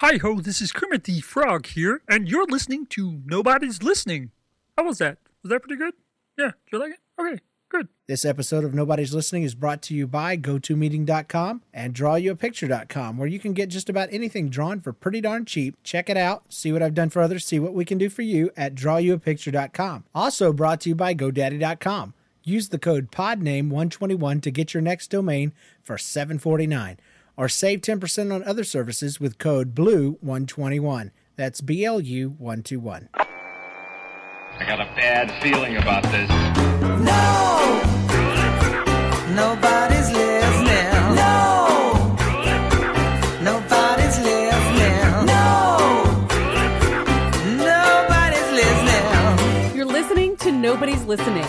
Hi ho, this is Kermit the Frog here, and you're listening to Nobody's Listening. How was that? Was that pretty good? Yeah, did you like it? Okay, good. This episode of Nobody's Listening is brought to you by GoToMeeting.com and DrawYouAPicture.com, where you can get just about anything drawn for pretty darn cheap. Check it out, see what I've done for others, see what we can do for you at DrawYouAPicture.com. Also brought to you by GoDaddy.com. Use the code PODNAME121 to get your next domain for $749 or save 10% on other services with code BLUE121. That's B L U 121. I got a bad feeling about this. No, nobody's listening. No, nobody's listening. No, nobody's listening. You're listening to Nobody's Listening,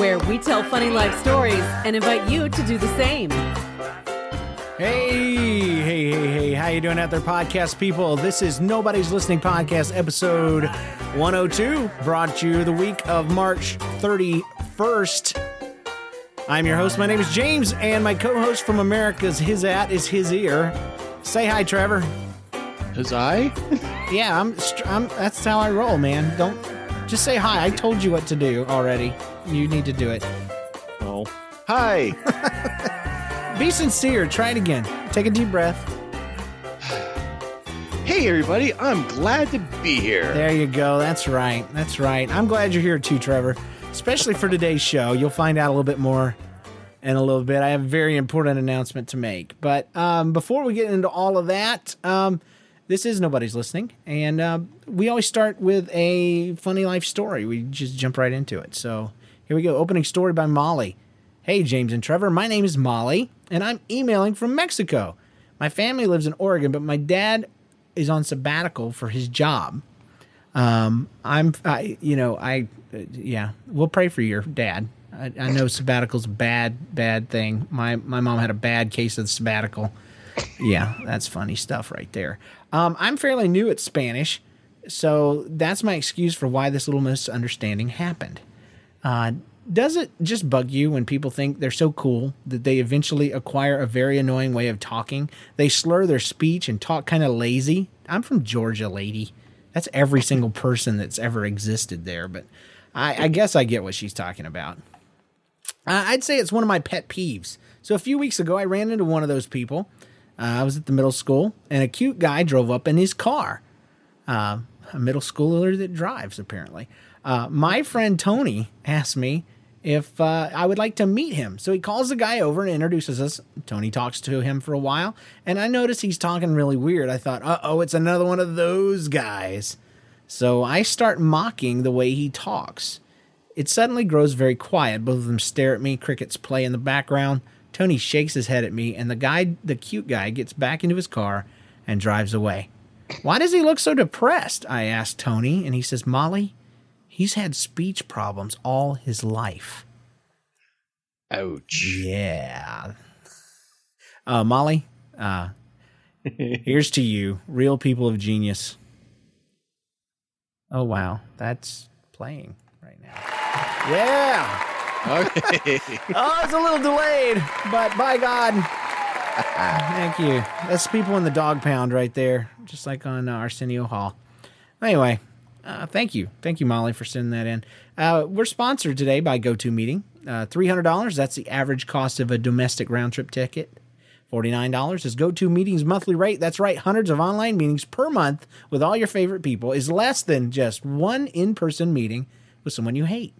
where we tell funny life stories and invite you to do the same. Hey, hey, hey, hey, how you doing out there, podcast people? This is Nobody's Listening Podcast, episode 102, brought to you the week of March 31st. I'm your host. My name is James, and my co-host from America's His At is His Ear. Say hi, Trevor. His eye? Yeah, I'm, I'm. That's how I roll, man. Don't just say hi. I told you what to do already. You need to do it. Oh. Hi. Be sincere. Try it again. Take a deep breath. hey, everybody. I'm glad to be here. There you go. That's right. That's right. I'm glad you're here too, Trevor. Especially for today's show. You'll find out a little bit more in a little bit. I have a very important announcement to make. But um, before we get into all of that, um, this is Nobody's Listening. And uh, we always start with a funny life story. We just jump right into it. So here we go. Opening story by Molly. Hey, James and Trevor. My name is Molly, and I'm emailing from Mexico. My family lives in Oregon, but my dad is on sabbatical for his job. Um, I'm, I, you know, I, uh, yeah, we'll pray for your dad. I, I know sabbatical's a bad, bad thing. My my mom had a bad case of the sabbatical. Yeah, that's funny stuff right there. Um, I'm fairly new at Spanish, so that's my excuse for why this little misunderstanding happened. Uh, does it just bug you when people think they're so cool that they eventually acquire a very annoying way of talking? They slur their speech and talk kind of lazy. I'm from Georgia, lady. That's every single person that's ever existed there, but I, I guess I get what she's talking about. I'd say it's one of my pet peeves. So a few weeks ago, I ran into one of those people. Uh, I was at the middle school, and a cute guy drove up in his car. Uh, a middle schooler that drives, apparently. Uh, my friend Tony asked me if uh, I would like to meet him. So he calls the guy over and introduces us. Tony talks to him for a while, and I notice he's talking really weird. I thought, uh oh, it's another one of those guys. So I start mocking the way he talks. It suddenly grows very quiet. Both of them stare at me, crickets play in the background. Tony shakes his head at me, and the guy, the cute guy, gets back into his car and drives away. Why does he look so depressed? I asked Tony, and he says, Molly, he's had speech problems all his life. Ouch. Yeah. Uh, Molly, uh, here's to you, real people of genius. Oh, wow. That's playing right now. Yeah. Okay. Oh, it's a little delayed, but by God. Thank you. That's people in the dog pound right there, just like on uh, Arsenio Hall. Anyway, uh, thank you. Thank you, Molly, for sending that in. Uh, we're sponsored today by GoToMeeting. Uh, $300, that's the average cost of a domestic round trip ticket $49 is GoToMeeting's monthly rate. That's right, hundreds of online meetings per month with all your favorite people is less than just one in person meeting with someone you hate.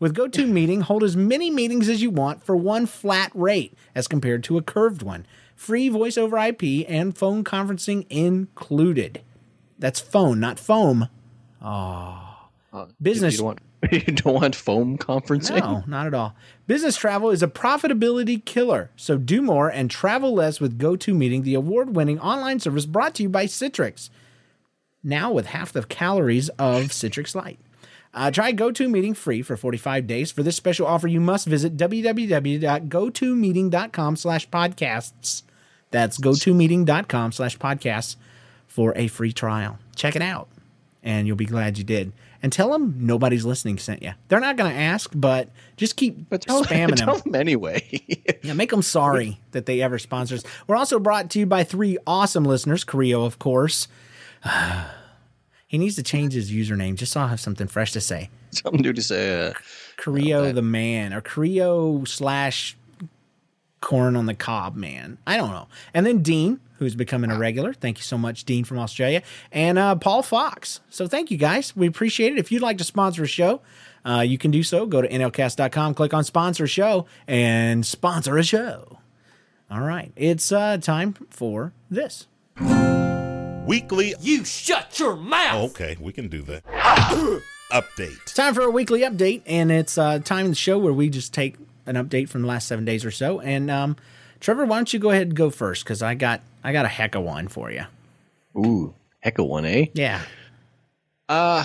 With GoToMeeting, hold as many meetings as you want for one flat rate as compared to a curved one. Free voice over IP and phone conferencing included. That's phone, not foam. Oh business- You don't want, you don't want foam conferencing? No, not at all. Business travel is a profitability killer. So do more and travel less with GoToMeeting, the award winning online service brought to you by Citrix. Now with half the calories of Citrix Light. Uh, try GoToMeeting free for 45 days. For this special offer, you must visit www.gotomeeting.com slash podcasts. That's gotomeeting.com slash podcasts for a free trial. Check it out, and you'll be glad you did. And tell them nobody's listening sent you. They're not going to ask, but just keep But tell, spamming tell them. them anyway. Yeah, make them sorry that they ever sponsor us. We're also brought to you by three awesome listeners. Creo, of course. he needs to change his username just so I'll have something fresh to say. Something new to say. Uh, Creo the man or Creo slash corn on the cob man. I don't know. And then Dean, who's becoming a regular. Thank you so much, Dean from Australia. And uh, Paul Fox. So thank you guys. We appreciate it. If you'd like to sponsor a show, uh, you can do so. Go to nlcast.com, click on sponsor show, and sponsor a show. All right. It's uh, time for this. Weekly. You shut your mouth! Okay, we can do that. Update. It's time for a weekly update, and it's uh, time in the show where we just take an update from the last seven days or so. And um, Trevor, why don't you go ahead and go first? Because I got I got a heck of one for you. ooh, heck of one, eh? Yeah. Uh,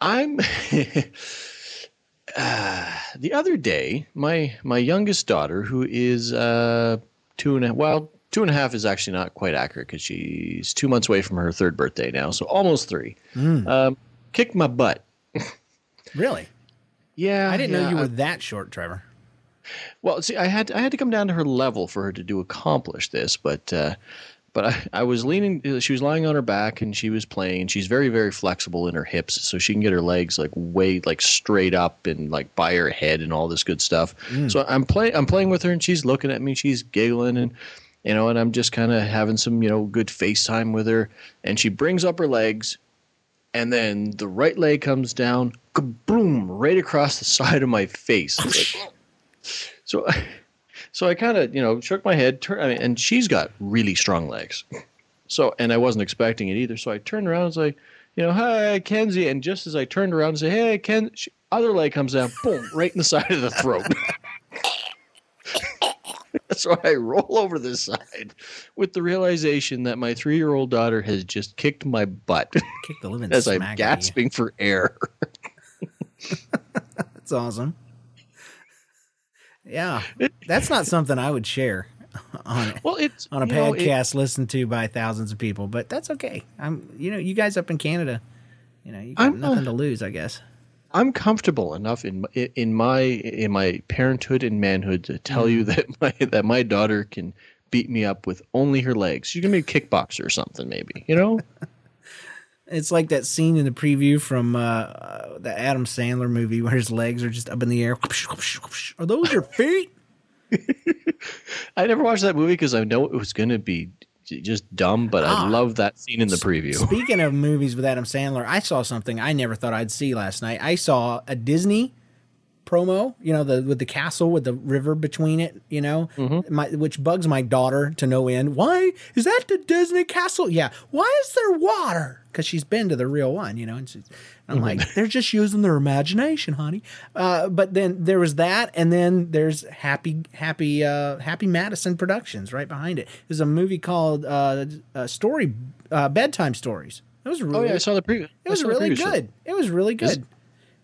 I'm. uh, the other day, my my youngest daughter, who is uh two and a well two and a half is actually not quite accurate because she's two months away from her third birthday now, so almost three. Um, kicked my butt. Really? Yeah, I didn't know yeah, you I- were that short, Trevor. Well, see, I had I had to come down to her level for her to do accomplish this, but uh, but I, I was leaning. She was lying on her back and she was playing. She's very very flexible in her hips, so she can get her legs like way like straight up and like by her head and all this good stuff. So I'm playing I'm playing with her and she's looking at me. She's giggling and you know, and I'm just kind of having some you know good FaceTime with her. And she brings up her legs, and then the right leg comes down, boom, right across the side of my face. Like, so, so I kind of, you know, shook my head, turn, I mean, and she's got really strong legs. So, and I wasn't expecting it either. So I turned around and was like, you know, hi, Kenzie. And just as I turned around and say, hey, Ken, she, other leg comes down, boom, right in the side of the throat. so I roll over the side with the realization that my three year old daughter has just kicked my butt Kick the living as I'm smack out of you. gasping for air. That's awesome. Yeah, that's not something I would share on Well, it's on a you know, it- podcast listened to by thousands of people, but that's okay. I'm, you know, you guys up in Canada, you know, you got I'm, uh, nothing to lose, I guess. I'm comfortable enough in my- in my in my parenthood and manhood to tell you that my that my daughter can beat me up with only her legs. She's gonna be a kickboxer or something, maybe. You know? It's like that scene in the preview from uh, uh, the Adam Sandler movie where his legs are just up in the air. Are those your feet? I never watched that movie because I know it was going to be just dumb, but Ah. I love that scene in the preview. Speaking of movies with Adam Sandler, I saw something I never thought I'd see last night. I saw a Disney promo, you know, the with the castle with the river between it, you know, my, which bugs my daughter to no end. Why is that the Disney castle? Yeah. Why is there water? Because she's been to the real one, you know. And she's, I'm like, they're just using their imagination, honey. Uh, but then there was that, and then there's Happy Happy uh, Happy Madison Productions right behind it. There's a movie called uh, uh, Story uh, Bedtime Stories. It was really Oh yeah, I saw the preview. it was really good. It was really Is- good.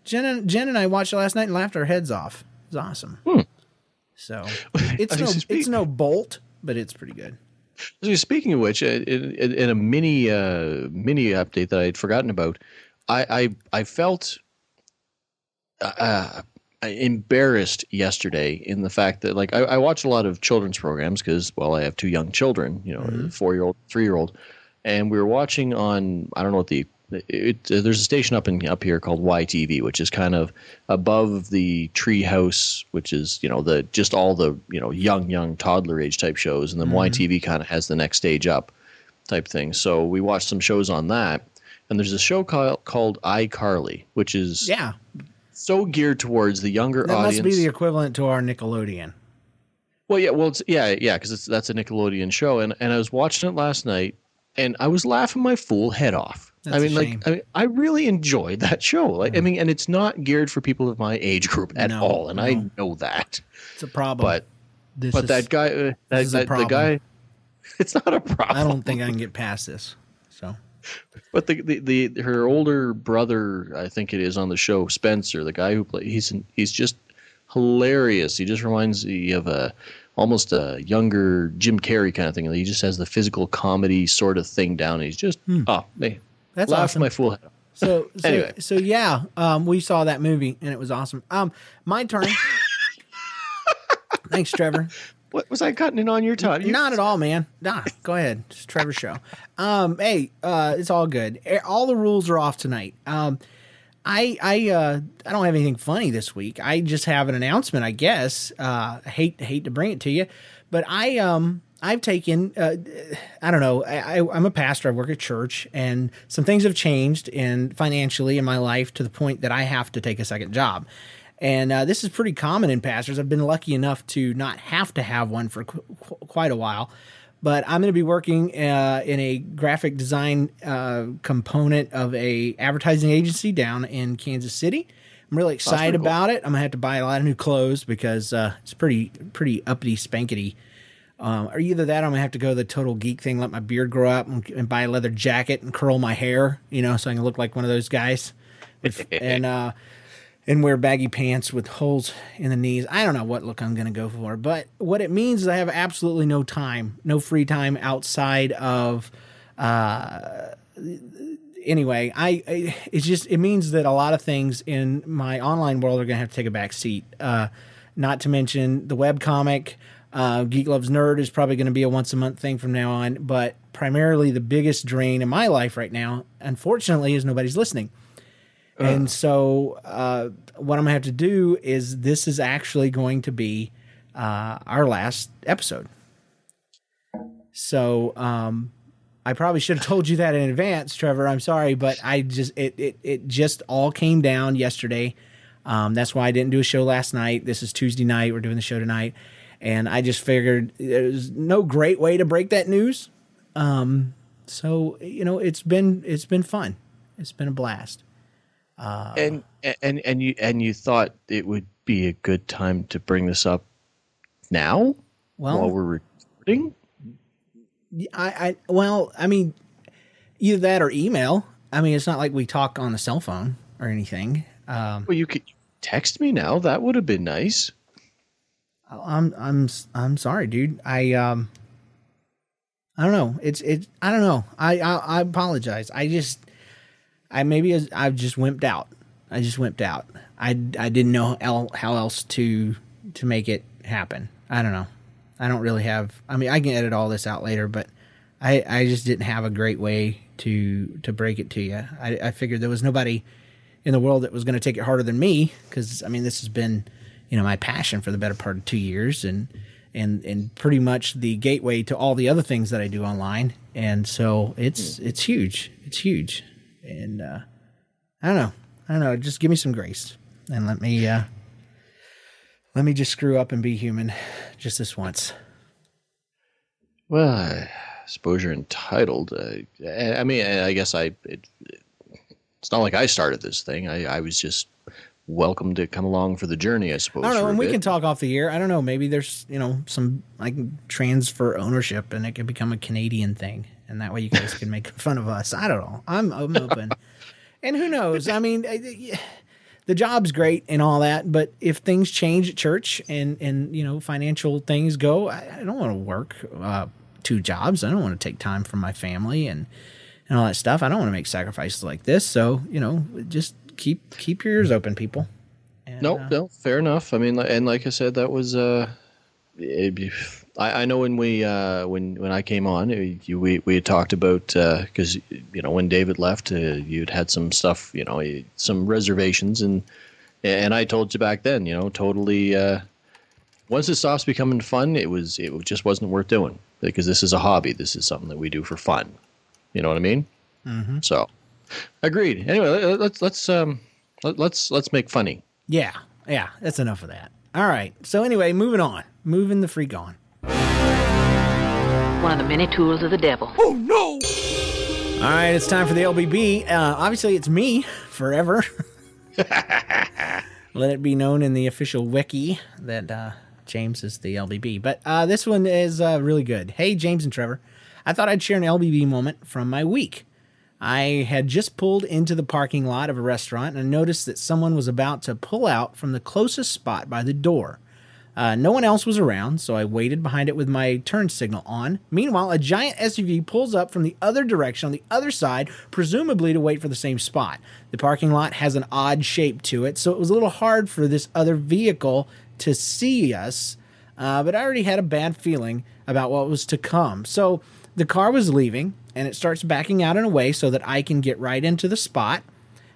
Jen and Jen and I watched it last night and laughed our heads off. It's awesome. So it's no it's no bolt, but it's pretty good. So Speaking of which, uh, in, in in a mini uh, mini update that I had forgotten about, I I, I felt uh, embarrassed yesterday in the fact that like I, I watch a lot of children's programs because well I have two young children, you know, four year old, three year old, and we were watching on I don't know what the it, uh, there's a station up in up here called YTV, which is kind of above the Treehouse, which is you know the just all the you know young young toddler age type shows, and then Mhm. YTV kind of has the next stage up type thing. So we watched some shows on that, and there's a show called called iCarly, which is Yeah, so geared towards the younger that audience. must be the equivalent to our Nickelodeon. Well, yeah, well, it's, yeah, yeah, because that's a Nickelodeon show, and and I was watching it last night, and I was laughing my fool head off. That's I mean, like, I, mean, I really enjoyed that show. Like, I mean, and it's not geared for people of my age group at No, all, and I know that. It's a problem. But This but is- that guy, uh, that, is a that the guy, it's not a problem. I don't think I can get past this. So But the, the the her older brother, I think it is on the show, Spencer, the guy who plays, he's he's just hilarious. He just reminds me of a almost a younger Jim Carrey kind of thing. He just has the physical comedy sort of thing down. He's just oh man, Hmm. That's laugh awesome. my fool head off. So, so, Anyway. so yeah, um, we saw that movie and it was awesome. Um, my turn. Thanks, Trevor. What was I cutting in on your time? You- Not at all, man. Nah, go ahead. It's Trevor's show. Um, hey, uh, it's all good. Eh, All the rules are off tonight. Um, I I uh, I don't have anything funny this week. I just have an announcement, I guess. Uh, I hate hate to bring it to you, but I um I've taken uh, I don't know. I, I I'm a pastor. I work at church, and some things have changed in financially in my life to the point that I have to take a second job. And uh, this is pretty common in pastors. I've been lucky enough to not have to have one for qu- qu- quite a while. But I'm going to be working uh, in a graphic design uh, component of a advertising agency down in Kansas City. I'm really excited cool. about it. I'm gonna have to buy a lot of new clothes because uh, it's pretty pretty uppity spankety. Um, or either that, I'm gonna have to go to the total geek thing, let my beard grow up, and, and buy a leather jacket and curl my hair, you know, so I can look like one of those guys. With- and uh, and wear baggy pants with holes in the knees. I don't know what look I'm going to go for, but what it means is I have absolutely no time, no free time outside of. Uh, anyway, I, I it's just it means that a lot of things in my online world are going to have to take a back seat. Uh, not to mention the web comic. Uh, Geek Loves Nerd is probably going to be a once a month thing from now on, but primarily the biggest drain in my life right now, unfortunately, is nobody's listening. And so, uh, what I'm gonna have to do is this is actually going to be uh, our last episode. So, um, I probably should have told you that in advance, Trevor. I'm sorry, but I just it it, it just all came down yesterday. Um, that's why I didn't do a show last night. This is Tuesday night. We're doing the show tonight, and I just figured there's no great way to break that news. Um, so you know, it's been it's been fun. It's been a blast. Uh, and and and you and you thought it would be a good time to bring this up now Well- while we're recording. I, I well, I mean, either that or email. I mean, it's not like we talk on the cell phone or anything. Um, well, you could text me now. That would have been nice. I'm I'm I'm sorry, dude. I um, I don't know. It's it. I don't know. I I, I apologize. I just I maybe I've just wimped out. I just wimped out. I I didn't know how else to to make it happen. I don't know. I don't really have. I mean, I can edit all this out later, but I I just didn't have a great way to to break it to you. I, I figured there was nobody in the world that was going to take it harder than me because I mean this has been you know my passion for the better part of two years and and and pretty much the gateway to all the other things that I do online. And so it's it's huge. It's huge. And uh, I don't know. I don't know. Just give me some grace and let me uh, let me just screw up and be human just this once. Well, I suppose you're entitled. Uh, I I mean, I guess I. It, it's not like I started this thing. I, I was just welcome to come along for the journey. I suppose. I don't know, and we bit. can talk off the air. I don't know. Maybe there's you know some like transfer ownership, and it can become a Canadian thing, and that way you guys can make fun of us. I don't know. I'm I'm open, and who knows? I mean, I- the job's great and all that, but if things change at church and and you know financial things go, I, I don't want to work uh, two jobs. I don't want to take time from my family and and all that stuff. I don't want to make sacrifices like this. So you know, just keep keep your ears open, people. no, no, fair enough. I mean, and like I said, that was uh, it, I, I know when we uh, when when I came on, uh, you, we we had talked about because you know when David left, uh, you'd had some stuff, you know, some reservations, and and I told you back then, you know, totally. Uh, once it stops becoming fun, it was it just wasn't worth doing because this is a hobby. This is something that we do for fun. You know what I mean? Mm-hmm. So, agreed. Anyway, let's let's um let, let's let's make funny. Yeah, yeah, that's enough of that. All right. So anyway, moving on, moving the freak on. One of the many tools of the devil. Oh no! All right, it's time for the LBB. Uh, obviously, it's me forever. Let it be known in the official wiki that uh, James is the LBB. But uh, this one is uh, really good. Hey, James and Trevor. I thought I'd share an LBB moment from my week. I had just pulled into the parking lot of a restaurant and noticed that someone was about to pull out from the closest spot by the door. Uh, no one else was around, so I waited behind it with my turn signal on. Meanwhile, a giant SUV pulls up from the other direction on the other side, presumably to wait for the same spot. The parking lot has an odd shape to it, so it was a little hard for this other vehicle to see us, uh, but I already had a bad feeling about what was to come. So the car was leaving, and it starts backing out in a way so that I can get right into the spot.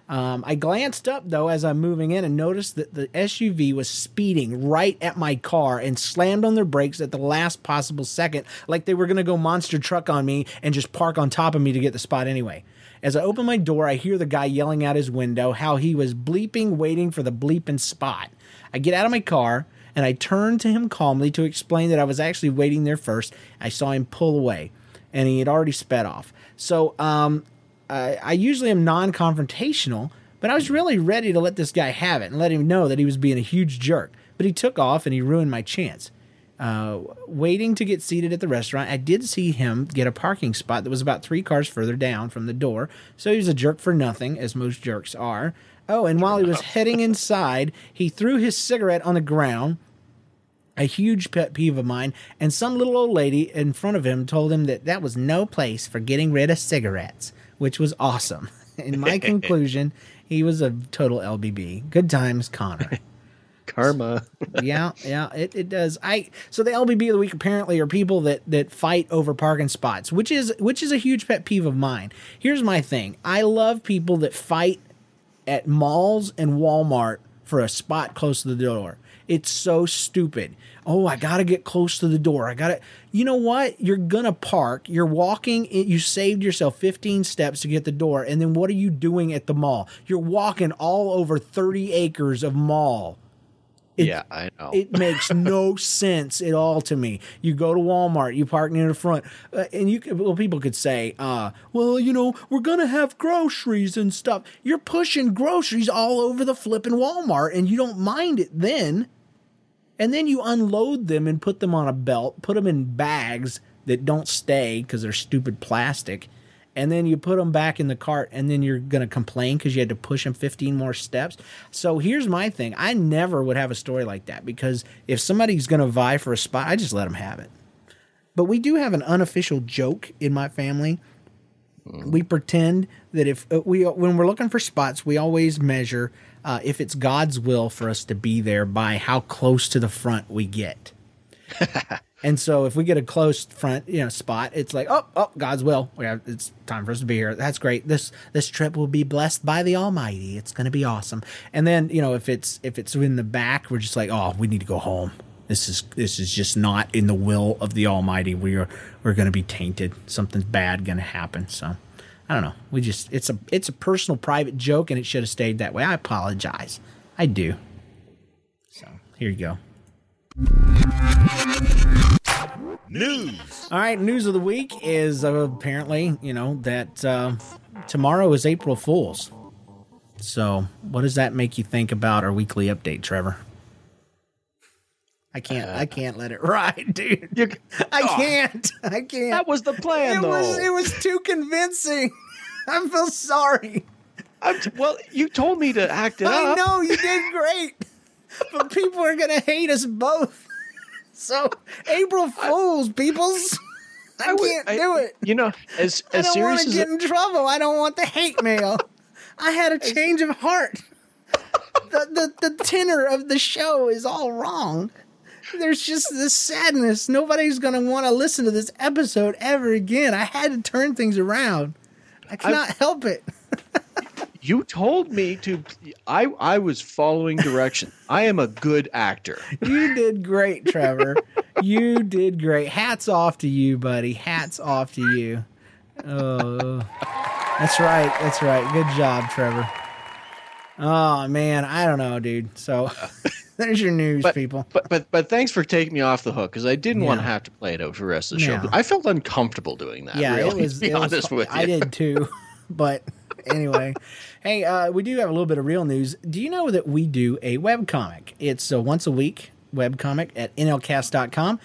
Um, I glanced up though as I'm moving in and noticed that the SUV was speeding right at my car and slammed on their brakes at the last possible second, like they were going to go monster truck on me and just park on top of me to get the spot anyway. As I open my door, I hear the guy yelling out his window how he was bleeping, waiting for the bleeping spot. I get out of my car and I turn to him calmly to explain that I was actually waiting there first. I saw him pull away and he had already sped off. So um, I, I usually am non confrontational, but I was really ready to let this guy have it and let him know that he was being a huge jerk. But he took off and he ruined my chance. Uh, waiting to get seated at the restaurant, I did see him get a parking spot that was about three cars further down from the door. So he was a jerk for nothing, as most jerks are. Oh, and while he was heading inside, he threw his cigarette on the ground. A huge pet peeve of mine, and some little old lady in front of him told him that that was no place for getting rid of cigarettes which was awesome. In my conclusion, he was a total LBB. Good times, Connor. Karma. yeah, yeah, it, it does. I so the LBB of the week apparently are people that that fight over parking spots, which is which is a huge pet peeve of mine. Here's my thing. I love people that fight at malls and Walmart for a spot close to the door. It's so stupid. Oh, I got to get close to the door. I got to, you know what? You're going to park. You're walking. You saved yourself 15 steps to get the door. And then what are you doing at the mall? You're walking all over 30 acres of mall. It, yeah, I know. it makes no sense at all to me. You go to Walmart, you park near the front, uh, and you well, people could say, uh, "Well, you know, we're gonna have groceries and stuff." You're pushing groceries all over the flipping Walmart, and you don't mind it then and then you unload them and put them on a belt, put them in bags that don't stay because they're stupid plastic, and then you put them back in the cart, and then you're going to complain because you had to push them 15 more steps. So here's my thing I never would have a story like that because if somebody's going to vie for a spot, I just let them have it. But we do have an unofficial joke in my family. We pretend that if uh, we when we're looking for spots, we always measure uh, if it's God's will for us to be there by how close to the front we get. and so if we get a close front, you know, spot, it's like, oh, oh, God's will. We have, it's time for us to be here. That's great. This this trip will be blessed by the Almighty. It's going to be awesome. And then you know, if it's if it's in the back, we're just like, oh, we need to go home. This is this is just not in the will of the Almighty. We are we're going to be tainted. Something's bad going to happen. So I don't know. We just it's a it's a personal private joke and it should have stayed that way. I apologize. I do. So here you go. News. All right, news of the week is uh, apparently, you know, that uh, tomorrow is April Fools. So, what does that make you think about our weekly update, Trevor? I can't. I uh, can't let it ride, dude. You, I oh, can't. I can't. That was the plan, it though. Was, it was too convincing. I feel sorry. I'm t- well, you told me to act it I up. know you did great, but people are gonna hate us both. So April Fools, peoples. I, would- can't I- do it. You know, as I as don't want to get in trouble. I don't want the hate mail. I had a change of heart. The, the the tenor of the show is all wrong. There's just this sadness. Nobody's gonna want to listen to this episode ever again. I had to turn things around. I cannot help it. You told me to. I I was following direction. I am a good actor. You did great, Trevor. you did great. Hats off to you, buddy. Hats off to you. Oh, that's right. That's right. Good job, Trevor. Oh man, I don't know, dude. So there's your news, But, people. but but but thanks for taking me off the hook because I didn't want to have to play it out for the rest of the show. Yeah. I felt uncomfortable doing that. yeah, really, it was. be it honest fu- with you. I did too, but anyway. hey, uh, we do have a little bit of real news. Do you know that we do a web comic? It's a once a week web comic at nlcast.com.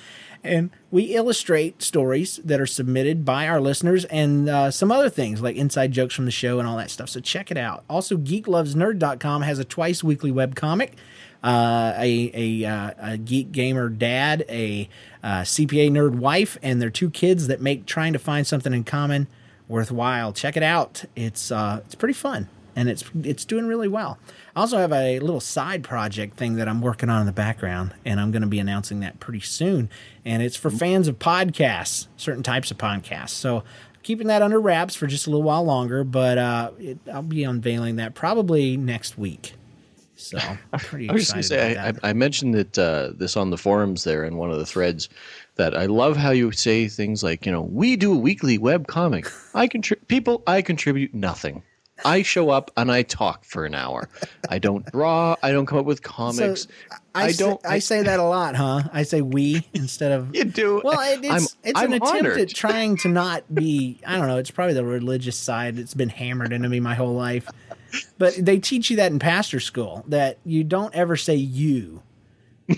And we illustrate stories that are submitted by our listeners and uh, some other things like inside jokes from the show and all that stuff. So check it out. Also, geeklovesnerd.com has a twice weekly web comic. Uh, a a, uh, a geek gamer dad, a uh, CPA nerd wife, and their two kids that make trying to find something in common worthwhile. Check it out. It's uh, it's pretty fun and it's it's doing really well. I also have a little side project thing that I'm working on in the background, and I'm going to be announcing that pretty soon. And it's for fans of podcasts, certain types of podcasts. So keeping that under wraps for just a little while longer, but uh, it, I'll be unveiling that probably next week. So I'm pretty I was just gonna say, I. I, I mentioned that uh, this on the forums there in one of the threads. That I love how you say things like, you know, we do a weekly web comic. I contribute people. I contribute nothing. I show up and I talk for an hour. I don't draw. I don't come up with comics. I, I don't- I say that a lot, huh? I say we instead of You do. Well, it, it's I'm- it's I'm an attempt honored. at trying to not be. I don't know. It's probably the religious side that's been hammered into me my whole life. But they teach you that in pastor school that you don't ever say you.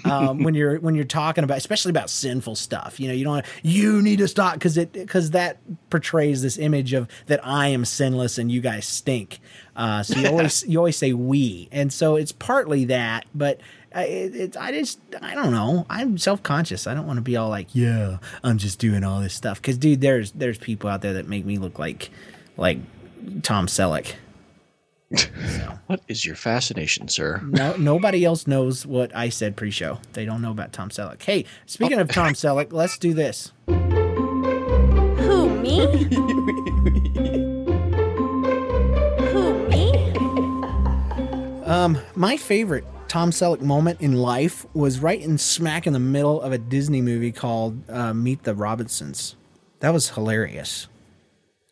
um, when you're when you're talking about especially about sinful stuff. You know you don't you need to stop because it because that portrays this image of that i am sinless and you guys stink. Uh, so you always you always say we. And so it's partly that but uh, it, it, i just i don't know. I'm self-conscious. I don't want to be all like yeah i'm just doing all this stuff. Because dude there's there's people out there that make me look like like tom selleck What is your fascination, sir? no, nobody else knows what I said pre-show. They don't know about Tom Selleck. Hey, speaking of Tom Selleck, let's do this. Who, me? Who, me? Um, my favorite Tom Selleck moment in life was right in smack in the middle of a Disney movie called uh, Meet the Robinsons. That was hilarious.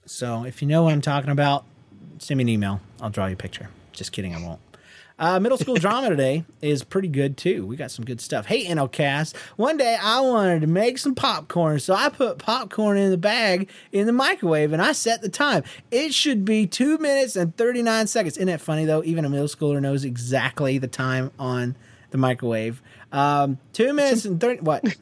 So if you know what I'm talking about, send me an email. I'll draw you a picture. Just kidding, I won't. Uh, middle school drama today is pretty good too. We got some good stuff. Hey, NLCast. One day I wanted to make some popcorn, so I put popcorn in the bag in the microwave and I set the time. It should be two minutes and 39 seconds. Isn't that funny though? Even a middle schooler knows exactly the time on the microwave. Um, two minutes and 30. What?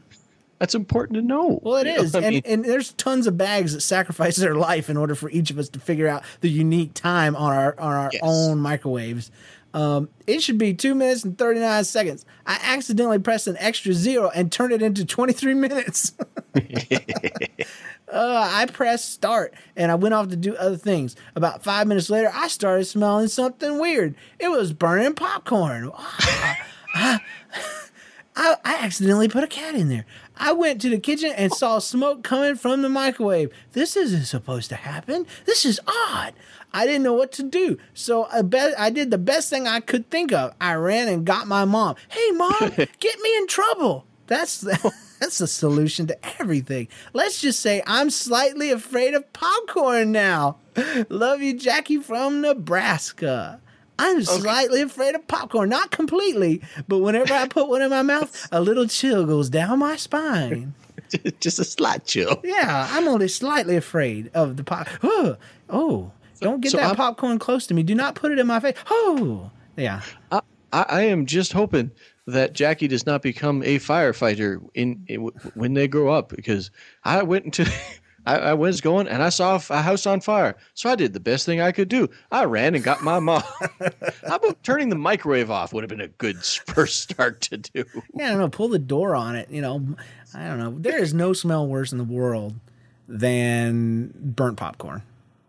That's important to know. Well, it is. You know, I and, mean- and there's tons of bags that sacrifice their life in order for each of us to figure out the unique time on our on our Yes. own microwaves. Um, it should be two minutes and thirty nine seconds. I accidentally pressed an extra zero and turned it into twenty three minutes. Uh, I pressed start and I went off to do other things. About five minutes later, I started smelling something weird. It was burning popcorn. I, I accidentally put a cat in there. I went to the kitchen and saw smoke coming from the microwave. This isn't supposed to happen. This is odd. I didn't know what to do. So I bet I did the best thing I could think of. I ran and got my mom. Hey mom, get me in trouble. That's that's the solution to everything. Let's just say I'm slightly afraid of popcorn now. Love you, Jackie from Nebraska. I'm slightly afraid of popcorn, not completely, but whenever I put one in my mouth, a little chill goes down my spine. just a slight chill. Yeah, I'm only slightly afraid of the pop. Oh, oh don't get so that I'm- popcorn close to me. Do not put it in my face. Oh, yeah. I, I am just hoping that Jackie does not become a firefighter in, in when they grow up because I went into I, I was going and I saw a house on fire, so I did the best thing I could do. I ran and got my mom. How about turning the microwave off? Would have been a good first start to do. Yeah, I don't know. Pull the door on it. You know, I don't know. There is no smell worse in the world than burnt popcorn.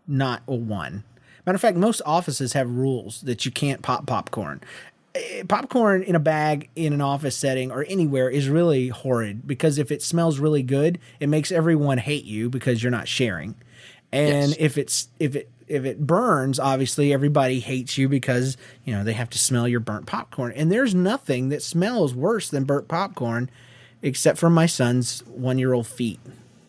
Not a one. Matter of fact, most offices have rules that you can't pop popcorn. Eh, popcorn in a bag in an office setting or anywhere is really horrid because if it smells really good, it makes everyone hate you because you're not sharing. And Yes. if it's if it if it burns, obviously everybody hates you because you know they have to smell your burnt popcorn. And there's nothing that smells worse than burnt popcorn, except for my son's one year old feet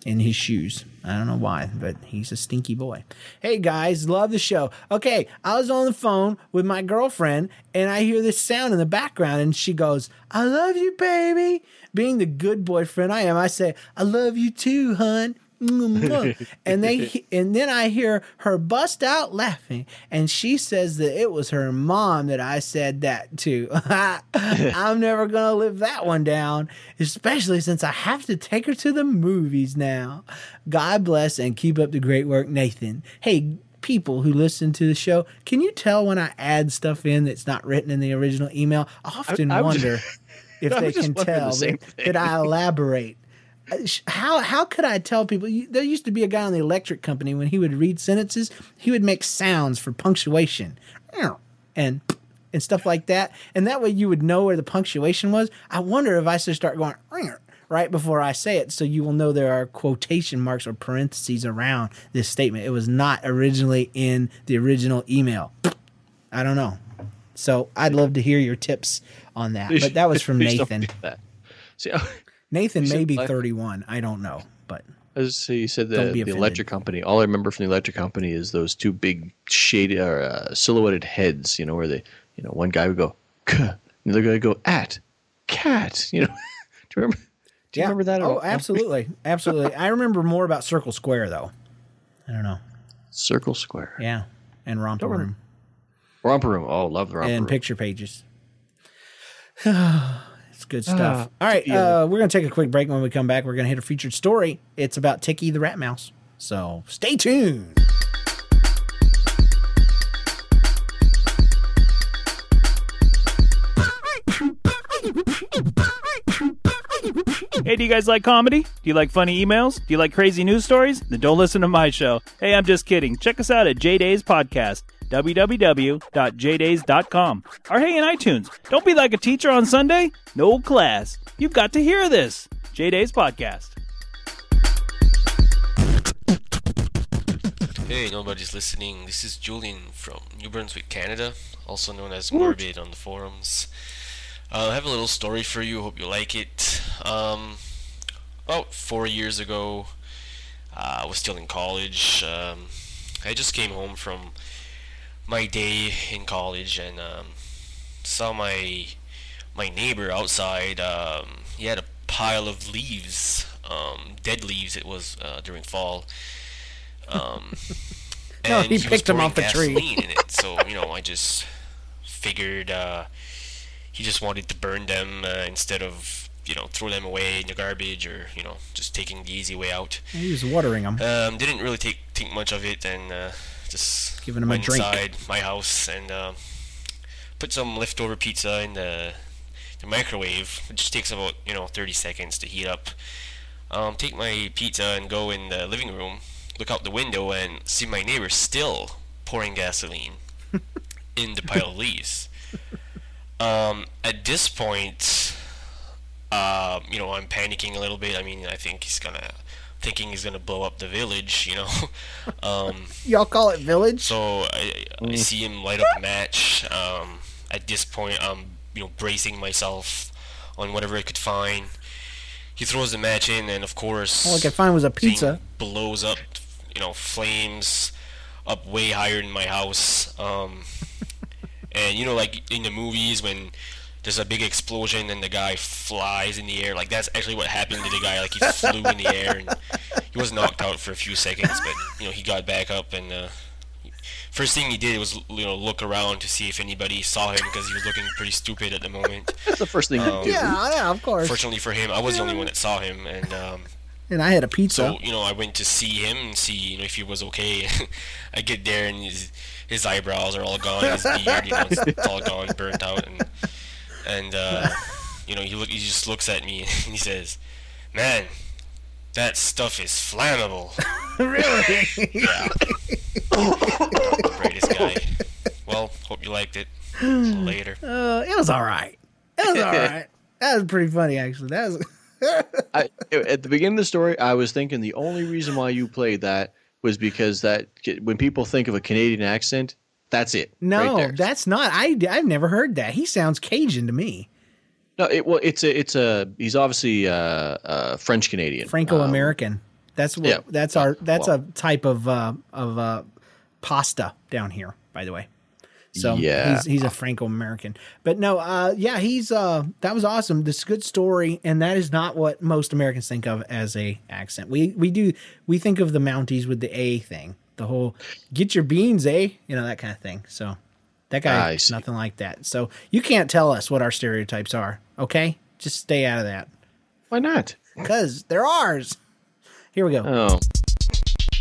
in his shoes. I don't know why, but he's a stinky boy. Hey guys, love the show. Okay, I was on the phone with my girlfriend and I hear this sound in the background and she goes, I love you, baby. Being the good boyfriend I am, I say, I love you too, hun. Mm-hmm. and they and then I hear her bust out laughing, and she says that it was her mom that I said that to. I'm never gonna live that one down, especially since I have to take her to the movies now. God bless and keep up the great work, Nathan. Hey, people who listen to the show, can you tell when I add stuff in that's not written in the original email? I often I wonder if they can tell that I elaborate. How how could I tell people? There used to be a guy on the electric company when he would read sentences, he would make sounds for punctuation, and and stuff like that, and that way you would know where the punctuation was. I wonder if I should start going right before I say it, so you will know there are quotation marks or parentheses around this statement. It was not originally in the original email. I don't know. So I'd love to hear your tips on that. But that was from Nathan. See, Nathan may be what? 31. I don't know, but As so you said, the, the electric company. All I remember from the electric company is those two big shaded or uh, silhouetted heads. You know, where they, you know, one guy would go, "K," and the other guy would go, "at," cat. You know, do you remember? Do you remember that? at Oh, all? absolutely, absolutely. I remember more about Circle Square though. I don't know. Circle Square. Yeah, and Romper. Room Romper Room. Oh, love the Romper and Room. And picture Pages. it's good stuff. Ah, All right, yeah. uh, we're gonna take a quick break. When we come back, we're gonna hit a featured story. It's about Tiki the Rat Mouse. So stay tuned. Hey, do you guys like comedy? Do you like funny emails? Do you like crazy news stories? Then don't listen to my show. Hey, I'm just kidding. Check us out at J Days Podcast, www.jdays.com. Or hey, in iTunes. Don't be like a teacher on Sunday. No class. You've got to hear this. J Days Podcast. Hey, nobody's listening. This is Julian from New Brunswick, Canada, also known as Morbid on the forums. Uh, I have a little story for you. Hope you like it. Um, about four years ago, uh, I was still in college. Um, I just came home from my day in college and um, saw my my neighbor outside. Um, he had a pile of leaves, um, dead leaves. It was uh, during fall. Um, No, and he was picked 'em pouring off the tree. in it. So you know, I just figured uh, he just wanted to burn them uh, instead of you know throw them away in the garbage or you know just taking the easy way out. He was watering them. Um, didn't really take think much of it, and uh, just giving him a drink. inside my house and uh, put some leftover pizza in the the microwave. It just takes about you know 30 seconds to heat up. Um, take my pizza and go in the living room, look out the window, and see my neighbor still pouring gasoline in the pile of leaves. Um, at this point, uh, you know, I'm panicking a little bit. I mean, I think he's gonna, thinking he's gonna blow up the village. You know, um, Y'all call it Village? so I, I see him light up a match. Um, at this point, I'm you know bracing myself on whatever I could find. He throws the match in, and of course, All I could find was a pizza. blows up. You know, flames up way higher than my house. Um, and you know, like in the movies when there's a big explosion and the guy flies in the air. Like that's actually what happened to the guy. Like he flew in the air and he was knocked out for a few seconds, but you know he got back up and uh, first thing he did was you know look around to see if anybody saw him because he was looking pretty stupid at the moment. That's the first thing Um, you do. Yeah, yeah, of course. Fortunately for him, I was the only one that saw him, and um, And I had a pizza. so you know, I went to see him and see you know if he was okay. I get there and his his eyebrows are all gone, his beard, you know, it's, it's all gone, burnt out, and and uh, you know he look he just looks at me and he says, "Man, that stuff is flammable." really? yeah. Greatest guy. Well, hope you liked it. Later. Uh, it was was all right. That was all right. That was pretty funny, actually. That was. I, at the beginning of the story, I was thinking the only reason why you played that was because that when people think of a Canadian accent, that's it. No, right that's not. I I've never heard that. He sounds Cajun to me. No, it, well, it's a, it's a. He's obviously uh, uh, French Canadian, Franco American. Um, that's what. Yeah. That's our. That's well, a type of uh, of uh, pasta down here, by the way. So yeah. he's he's a Franco American. But no, uh, yeah, he's uh, that was awesome. This good story, and that is not what most Americans think of as a accent. We we do we think of the Mounties with the A thing, the whole get your beans, eh? You know that kind of thing. So that guy nothing like that. So you can't tell us what our stereotypes are. Okay, just stay out of that. Why not? Because they're ours. Here we go. Oh.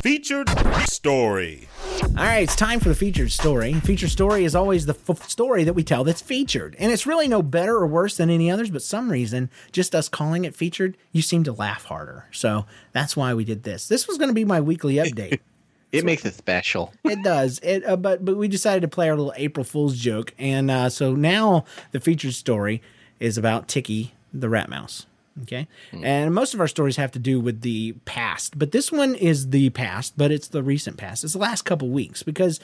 Featured story. All right, it's time for the featured story. Featured story is always the f- story that we tell that's featured. And it's really no better or worse than any others, but some reason, just us calling it featured, you seem to laugh harder. So that's why we did this. This was going to be my weekly update. it so, makes it special. It does. It, uh, but but we decided to play our little April Fool's joke, and uh, so now the featured story is about Tiki the rat mouse. Okay. Mm. And most of our stories have to do with the past, but this one is the past, but it's the recent past. It's the last couple weeks because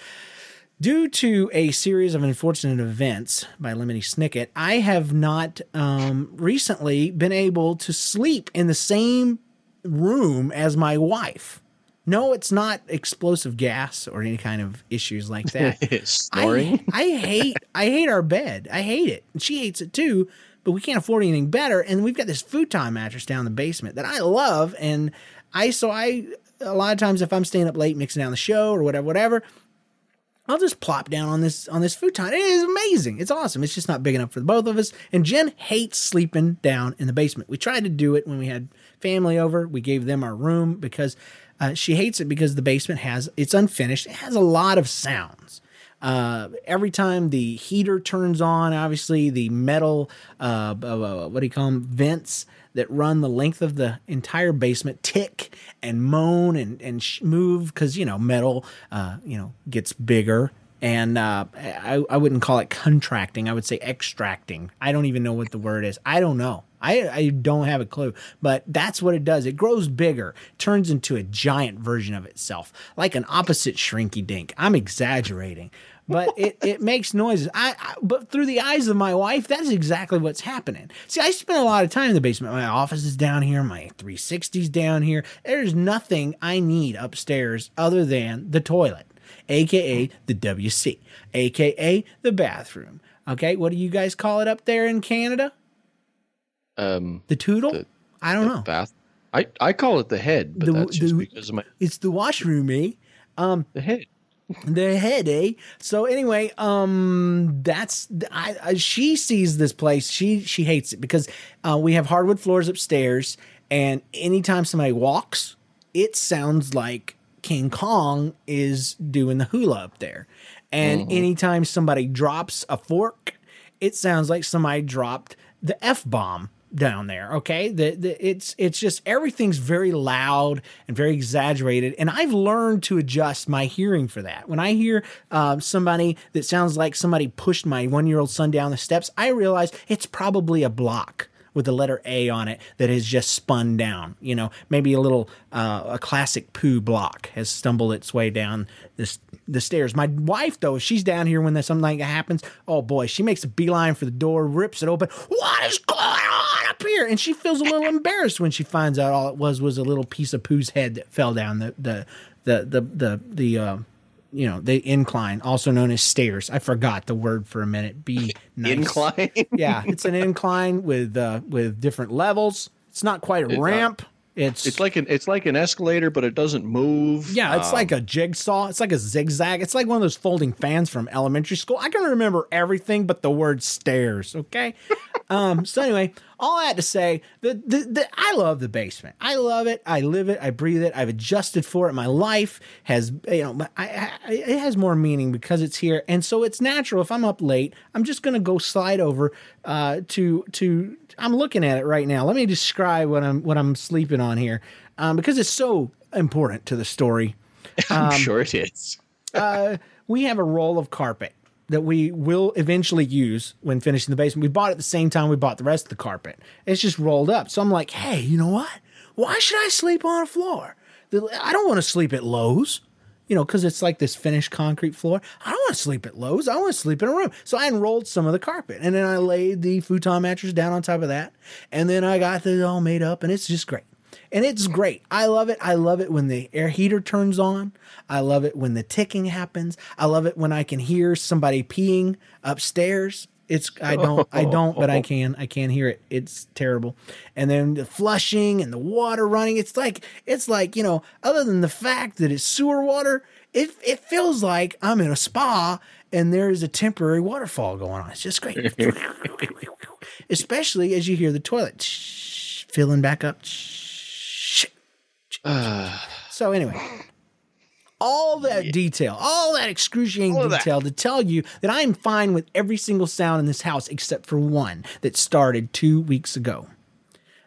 due to a series of unfortunate events by Lemony Snicket, I have not um, recently been able to sleep in the same room as my wife. No, it's not explosive gas or any kind of issues like that. Snoring. I, I hate I hate our bed. I hate it. And she hates it too but we can't afford anything better. And we've got this futon mattress down in the basement that I love. And I, so I, a lot of times if I'm staying up late mixing down the show or whatever, whatever, I'll just plop down on this on this futon. It is amazing. It's awesome. It's just not big enough for the both of us. And Jen hates sleeping down in the basement. We tried to do it when we had family over. We gave them our room because uh, she hates it because the basement has it's unfinished. It has a lot of sounds. Uh, every time the heater turns on, obviously the metal, uh, uh, what do you call them, vents that run the length of the entire basement tick and moan and, and sh- move because, you know, metal, uh, you know, gets bigger and uh, I, I wouldn't call it contracting. I would say extracting. I don't even know what the word is. I don't know. I, I don't have a clue, but that's what it does. It grows bigger, turns into a giant version of itself, like an opposite shrinky dink. I'm exaggerating, but it, it makes noises. I, I, but through the eyes of my wife, that is exactly what's happening. See, I spend a lot of time in the basement. My office is down here, my 360's down here. There's nothing I need upstairs other than the toilet, aka the WC, aka the bathroom. Okay, what do you guys call it up there in Canada? Um, the Tootle? The, I don't know. Bath. I, I call it the head, but the, that's just the, because of my. It's the washroom, eh? Um, the head. the head, eh? So anyway, um, that's I, I, she sees this place. She she hates it because uh, we have hardwood floors upstairs, and anytime somebody walks, it sounds like King Kong is doing the hula up there. And mm-hmm. anytime somebody drops a fork, it sounds like somebody dropped the f bomb down there. Okay, the, the it's it's just everything's very loud and very exaggerated, and I've learned to adjust my hearing for that. When I hear uh, somebody that sounds like somebody pushed my one year old son down the steps, I realize it's probably a block with the letter A on it that has just spun down. You know, maybe a little uh, a classic poo block has stumbled its way down this the stairs. My wife though, she's down here when something like that happens, oh boy, she makes a beeline for the door, rips it open. What is going on up here? And she feels a little embarrassed when she finds out all it was was a little piece of poo's head that fell down the the the the the, the uh, you know the incline, also known as stairs. I forgot the word for a minute. Be nice. incline. yeah, it's an incline with uh, with different levels. It's not quite a ramp. It's it's like an it's like an escalator, but it doesn't move. Yeah, it's um, like a jigsaw. It's like a zigzag. It's like one of those folding fans from elementary school. I can remember everything but the word stairs. Okay. um. So anyway, all that to say, the, the, the I love the basement. I love it. I live it. I breathe it. I've adjusted for it. My life has, you know, I, I, it has more meaning because it's here, and so it's natural. If I'm up late, I'm just gonna go slide over uh, to to. I'm looking at it right now. Let me describe what I'm what I'm sleeping on here, um, because it's so important to the story. I'm um, sure it is. uh, we have a roll of carpet that we will eventually use when finishing the basement. We bought it at the same time we bought the rest of the carpet. It's just rolled up. So I'm like, hey, you know what? Why should I sleep on a floor? I don't want to sleep at Lowe's, you know, because it's like this finished concrete floor. I don't want to sleep at Lowe's. I want to sleep in a room. So I unrolled some of the carpet and then I laid the futon mattress down on top of that. And then I got it all made up and it's just great. And it's great. I love it. I love it when the air heater turns on. I love it when the ticking happens. I love it when I can hear somebody peeing upstairs. It's I don't I don't but I can I can hear it. It's terrible. And then the flushing and the water running. It's like it's like, you know, other than the fact that it's sewer water, it it feels like I'm in a spa and there's a temporary waterfall going on. It's just great. Especially as you hear the toilet filling back up. So anyway, all that detail, all that excruciating All of that. detail to tell you that I'm fine with every single sound in this house except for one that started two weeks ago.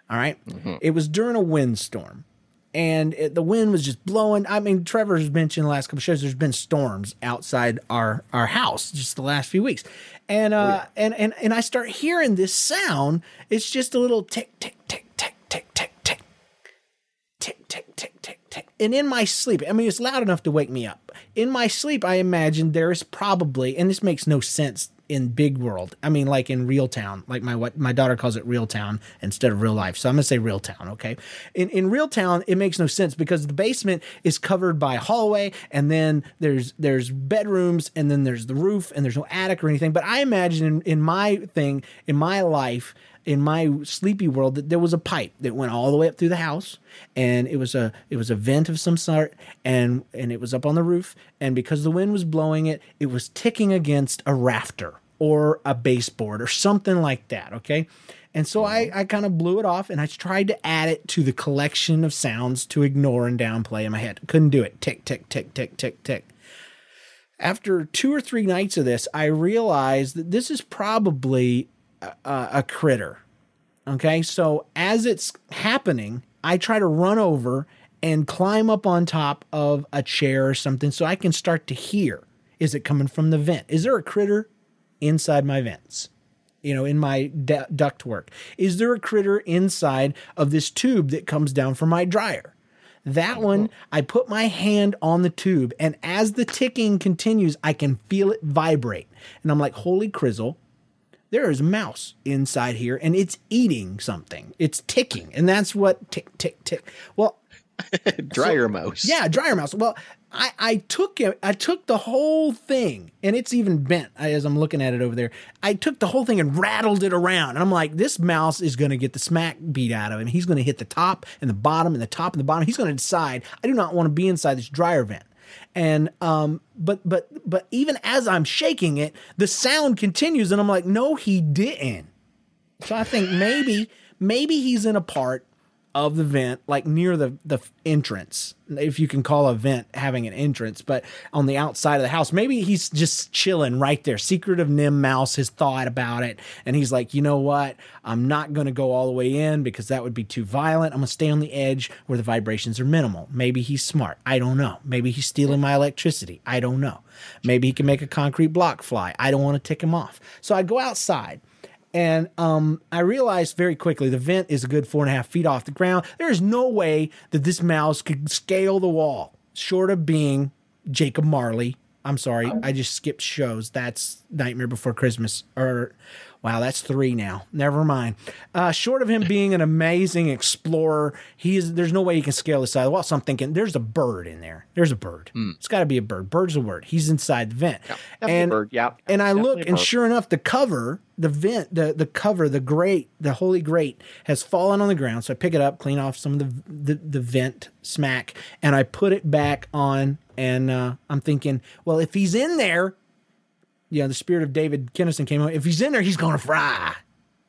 All right? It was during a windstorm. And it, the wind was just blowing. I mean, Trevor's mentioned the last couple shows. There's been storms outside our our house just the last few weeks, and uh, and and and I start hearing this sound. It's just a little tick tick tick tick tick tick tick tick tick tick. And in my sleep, I mean, it's loud enough to wake me up. In my sleep, I imagine there is probably, and this makes no sense in big world. I mean, like in real town, like my what my daughter calls it real town instead of real life. So I'm gonna say real town, okay? In in real town, it makes no sense because the basement is covered by a hallway, and then there's there's bedrooms, and then there's the roof, and there's no attic or anything. But I imagine in, in my thing, in my life, in my sleepy world that there was a pipe that went all the way up through the house and it was a it was a vent of some sort and and it was up on the roof and because the wind was blowing it it was ticking against a rafter or a baseboard or something like that okay and so I, I kind of blew it off and I tried to add it to the collection of sounds to ignore and downplay in my head. Couldn't do it. Tick, tick, tick, tick, tick, tick after two or three nights of this, I realized that this is probably a, a, critter. Okay, so as it's happening, I try to run over and climb up on top of a chair or something so I can start to hear. Is it coming from the vent? Is there a critter inside my vents? You know, in my du- ductwork? Is there a critter inside of this tube that comes down from my dryer? That mm-hmm. one, I put my hand on the tube, and as the ticking continues, I can feel it vibrate. And I'm like, holy crizzle, there is a mouse inside here, and it's eating something. It's ticking, and that's what tick, tick, tick. Well, Dryer mouse. yeah, dryer mouse. Well, I, I took it. I took the whole thing, and it's even bent as I'm looking at it over there. I took the whole thing and rattled it around, and I'm like, this mouse is going to get the smack beat out of him. He's going to hit the top and the bottom and the top and the bottom. He's going to decide I do not want to be inside this dryer vent. And um, but but but even as I'm shaking it, the sound continues, and I'm like, no, he didn't. So I think maybe maybe he's in a part of the vent, like near the the entrance, if you can call a vent having an entrance, but on the outside of the house. Maybe he's just chilling right there. Secret of NIMH Mouse has thought about it, and he's like, you know what? I'm not going to go all the way in because that would be too violent. I'm going to stay on the edge where the vibrations are minimal. Maybe he's smart. I don't know. Maybe he's stealing my electricity. I don't know. Maybe he can make a concrete block fly. I don't want to tick him off. So I go outside. And um, I realized very quickly the vent is a good four and a half feet off the ground. There is no way that this mouse could scale the wall, short of being Jacob Marley. I'm sorry, I just skipped shows. That's Nightmare Before Christmas. Or, wow, that's three now. Never mind. Uh, short of him being an amazing explorer, he is. There's no way he can scale this side of the wall. So I'm thinking, there's a bird in there. There's a bird. It's got to be a bird. Bird's a word. He's inside the vent. definitely and a bird. Yeah, and I look, and sure enough, the cover, the vent, the the cover, the grate, the holy grate has fallen on the ground. So I pick it up, clean off some of the the, the vent smack, and I put it back on. And uh, I'm thinking, well, if he's in there, you know, the spirit of David Kennison came out. If he's in there, he's going to fry.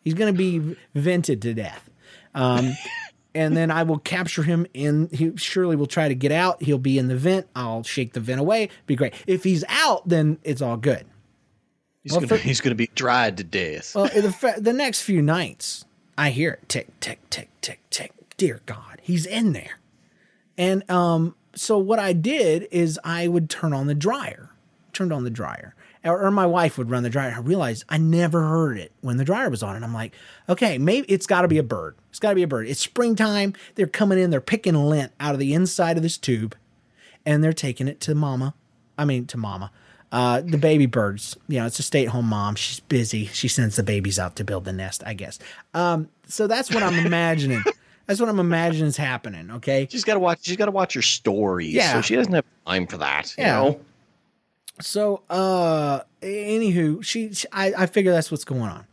He's going to be vented to death. Um, and then I will capture him in. He surely will try to get out. He'll be in the vent. I'll shake the vent away. Be great. If he's out, then it's all good. He's Well, gonna for- he's gonna be dried to death. Well, the, the next few nights, I hear it tick, tick, tick, tick, tick. Dear God, he's in there. And um, so what I did is I would turn on the dryer. turned on the dryer. Or, or my wife would run the dryer. I realized I never heard it when the dryer was on. And I'm like, okay, maybe it's got to be a bird. It's got to be a bird. It's springtime. They're coming in. They're picking lint out of the inside of this tube and they're taking it to mama. I mean, to mama. Uh, the baby birds, you know, it's a stay at home mom. She's busy. She sends the babies out to build the nest, I guess. Um, so that's what I'm imagining. That's what I'm imagining is happening. Okay. She's got to watch. She's got to watch her stories. Yeah. So she doesn't have time for that. You Yeah. know? So, uh, anywho, she, she I, I figure that's what's going on,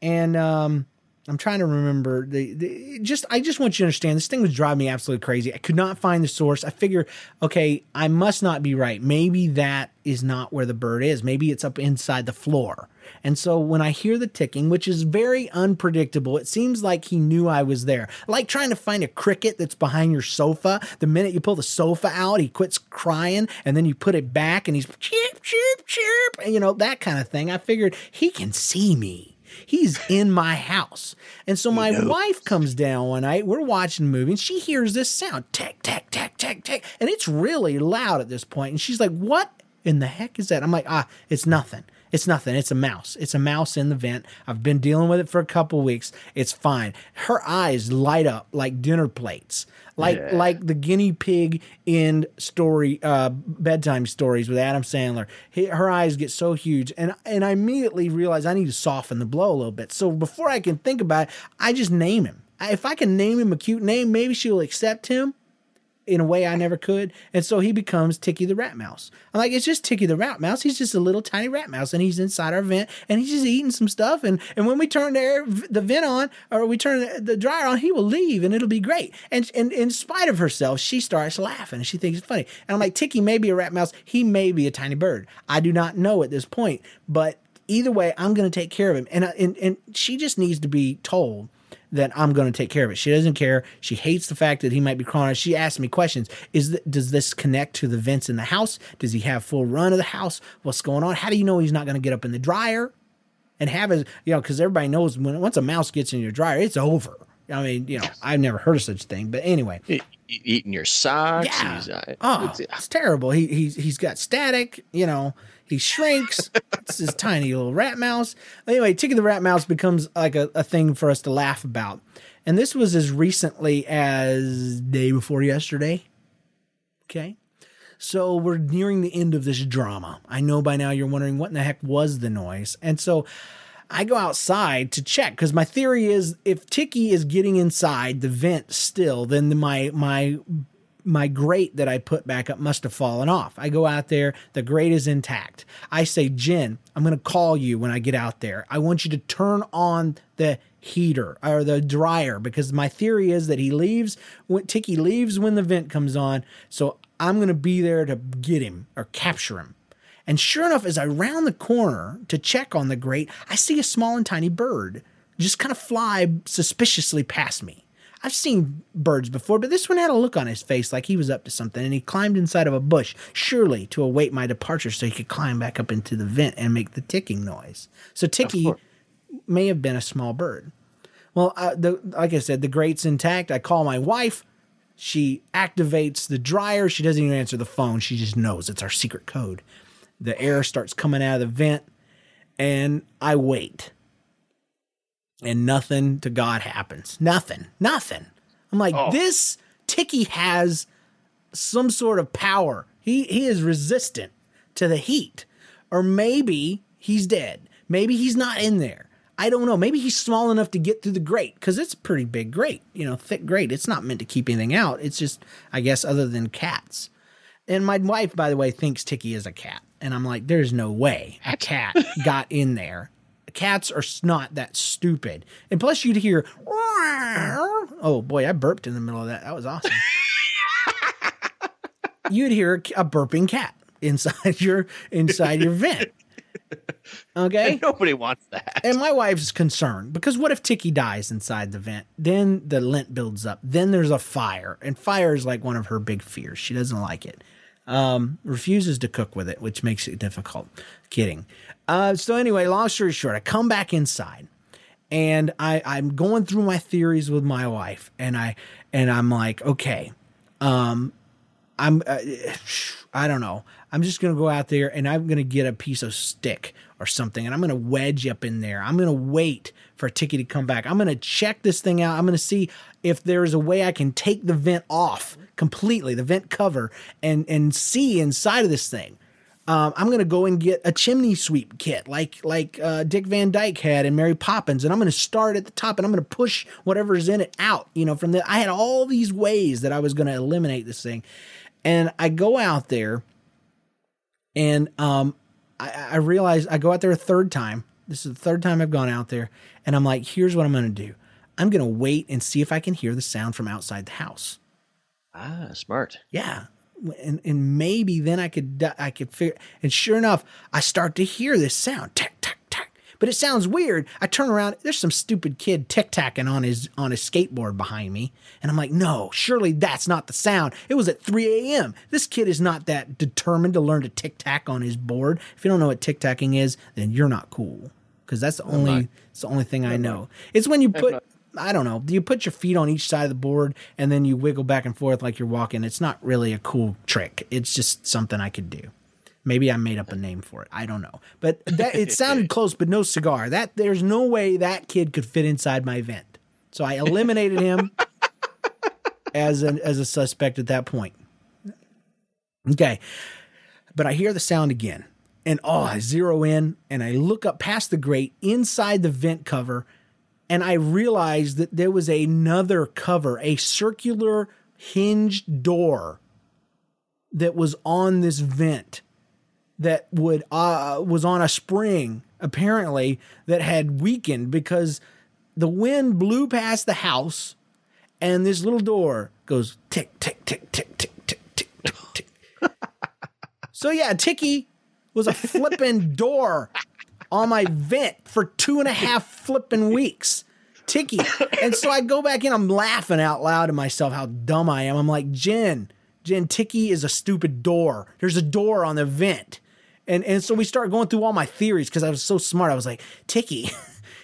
and um, I'm trying to remember the, the just. I just want you to understand this thing was driving me absolutely crazy. I could not find the source. I figure, okay, I must not be right. Maybe that is not where the bird is. Maybe it's up inside the floor. And so when I hear the ticking, which is very unpredictable, it seems like he knew I was there. Like trying to find a cricket that's behind your sofa. The minute you pull the sofa out, he quits crying, and then you put it back and he's chirp, chirp, chirp, and you know, that kind of thing. I figured he can see me. He's in my house. And so my wife comes down one night. We're watching a movie and she hears this sound tick, tick, tick, tick, tick. And it's really loud at this point. And she's like, What in the heck is that? I'm like, Ah, it's nothing. It's nothing. It's a mouse. It's a mouse in the vent. I've been dealing with it for a couple weeks. It's fine. Her eyes light up like dinner plates, like Yeah. like the guinea pig in story uh, bedtime stories with Adam Sandler. He, her eyes get so huge, and and I immediately realize I need to soften the blow a little bit. So before I can think about it, I just name him. If I can name him a cute name, maybe she'll accept him in a way I never could. And so he becomes Ticky the Rat Mouse. I'm like, it's just Ticky the Rat Mouse. He's just a little tiny rat mouse and he's inside our vent and he's just eating some stuff. And, and when we turn the, air, the vent on or we turn the, dryer on, he will leave and it'll be great. And, and in spite of herself, she starts laughing and she thinks it's funny. And I'm like, Ticky may be a rat mouse. He may be a tiny bird. I do not know at this point, but either way, I'm going to take care of him. And, uh, and, and she just needs to be told that I'm going to take care of it. She doesn't care. She hates the fact that he might be crawling. She asks me questions. Is th- does this connect to the vents in the house? Does he have full run of the house? What's going on? How do you know he's not going to get up in the dryer and have his, you know, because everybody knows when once a mouse gets in your dryer, it's over. I mean, you know, I've never heard of such a thing, but anyway. Eating your socks. Yeah. Uh, Oh, it's- it's terrible. He he's he's got static. You know, he shrinks. it's this tiny little rat mouse. Anyway, Ticky the Rat Mouse becomes like a, a thing for us to laugh about, and this was as recently as day before yesterday. Okay. So we're nearing the end of this drama. I know by now you're wondering what in the heck was the noise. And so I go outside to check because my theory is if Ticky is getting inside the vent still, then the, my my my grate that I put back up must have fallen off. I go out there, the grate is intact. I say, Jen, I'm going to call you when I get out there. I want you to turn on the heater or the dryer because my theory is that he leaves when Ticky leaves when the vent comes on. So I'm going to be there to get him or capture him. And sure enough, as I round the corner to check on the grate, I see a small and tiny bird just kind of fly suspiciously past me. I've seen birds before, but this one had a look on his face like he was up to something, and he climbed inside of a bush, surely to await my departure so he could climb back up into the vent and make the ticking noise. So Ticky may have been a small bird. Well, uh, the, like I said, the grate's intact. I call my wife. She activates the dryer. She doesn't even answer the phone. She just knows it's our secret code. The air starts coming out of the vent, and I wait. And nothing to God happens. Nothing. Nothing. I'm like, oh. this Ticky has some sort of power. He he is resistant to the heat. Or maybe he's dead. Maybe he's not in there. I don't know. Maybe he's small enough to get through the grate because it's a pretty big grate, you know, thick grate. It's not meant to keep anything out. It's just, I guess, other than cats. And my wife, by the way, thinks Ticky is a cat. And I'm like, there's no way a cat got in there. Cats are not that stupid. And plus, you'd hear, oh boy, I burped in the middle of that. That was awesome. you'd hear a burping cat inside your inside your vent. Okay. nobody wants that. And my wife's concerned because what if Ticky dies inside the vent? Then the lint builds up. Then there's a fire, and fire is like one of her big fears. She doesn't like it. Um, refuses to cook with it, which makes it difficult. Kidding. Uh, so anyway, long story short, I come back inside, and I I'm going through my theories with my wife, and I and I'm like, okay, um, I'm uh, I don't know. I'm just going to go out there and I'm going to get a piece of stick or something and I'm going to wedge up in there. I'm going to wait for Tiki to come back. I'm going to check this thing out. I'm going to see if there's a way I can take the vent off completely, the vent cover, and and see inside of this thing. Um, I'm gonna go and get a chimney sweep kit like like uh, Dick Van Dyke had in Mary Poppins, and I'm gonna start at the top and I'm gonna push whatever's in it out. You know, from the I had all these ways that I was gonna eliminate this thing, and I go out there, and um, I, I realize I go out there a third time. This is the third time I've gone out there, and I'm like, here's what I'm gonna do. I'm gonna wait and see if I can hear the sound from outside the house. Ah, smart. Yeah. And, and maybe then I could I could figure and sure enough I start to hear this sound tack tack tack. But it sounds weird. I turn around there's some stupid kid tic tacking on his on his skateboard behind me. And I'm like no surely that's not the sound. It was at 3 a.m this kid is not that determined to learn to tick tack on his board. If you don't know what tic tacking is then you're not cool. Because that's the only it's the only thing I know. It's when you put I don't know. You put your feet on each side of the board and then you wiggle back and forth like you're walking. It's not really a cool trick. It's just something I could do. Maybe I made up a name for it. I don't know. But that it sounded close, but no cigar. That there's no way that kid could fit inside my vent. So I eliminated him as an as a suspect at that point. Okay. But I hear the sound again. And oh, I zero in and I look up past the grate inside the vent cover and I realized that there was another cover, a circular hinged door that was on this vent that would uh, was on a spring apparently that had weakened because the wind blew past the house and this little door goes tick tick tick tick tick tick tick tick tick. so yeah, Tiki was a flipping door on my vent for two and a half flipping weeks. Tiki. And so I go back in, I'm laughing out loud to myself how dumb I am. I'm like, Jen, Jen, Tiki is a stupid door. There's a door on the vent. And and so we start going through all my theories because I was so smart. I was like, Tiki,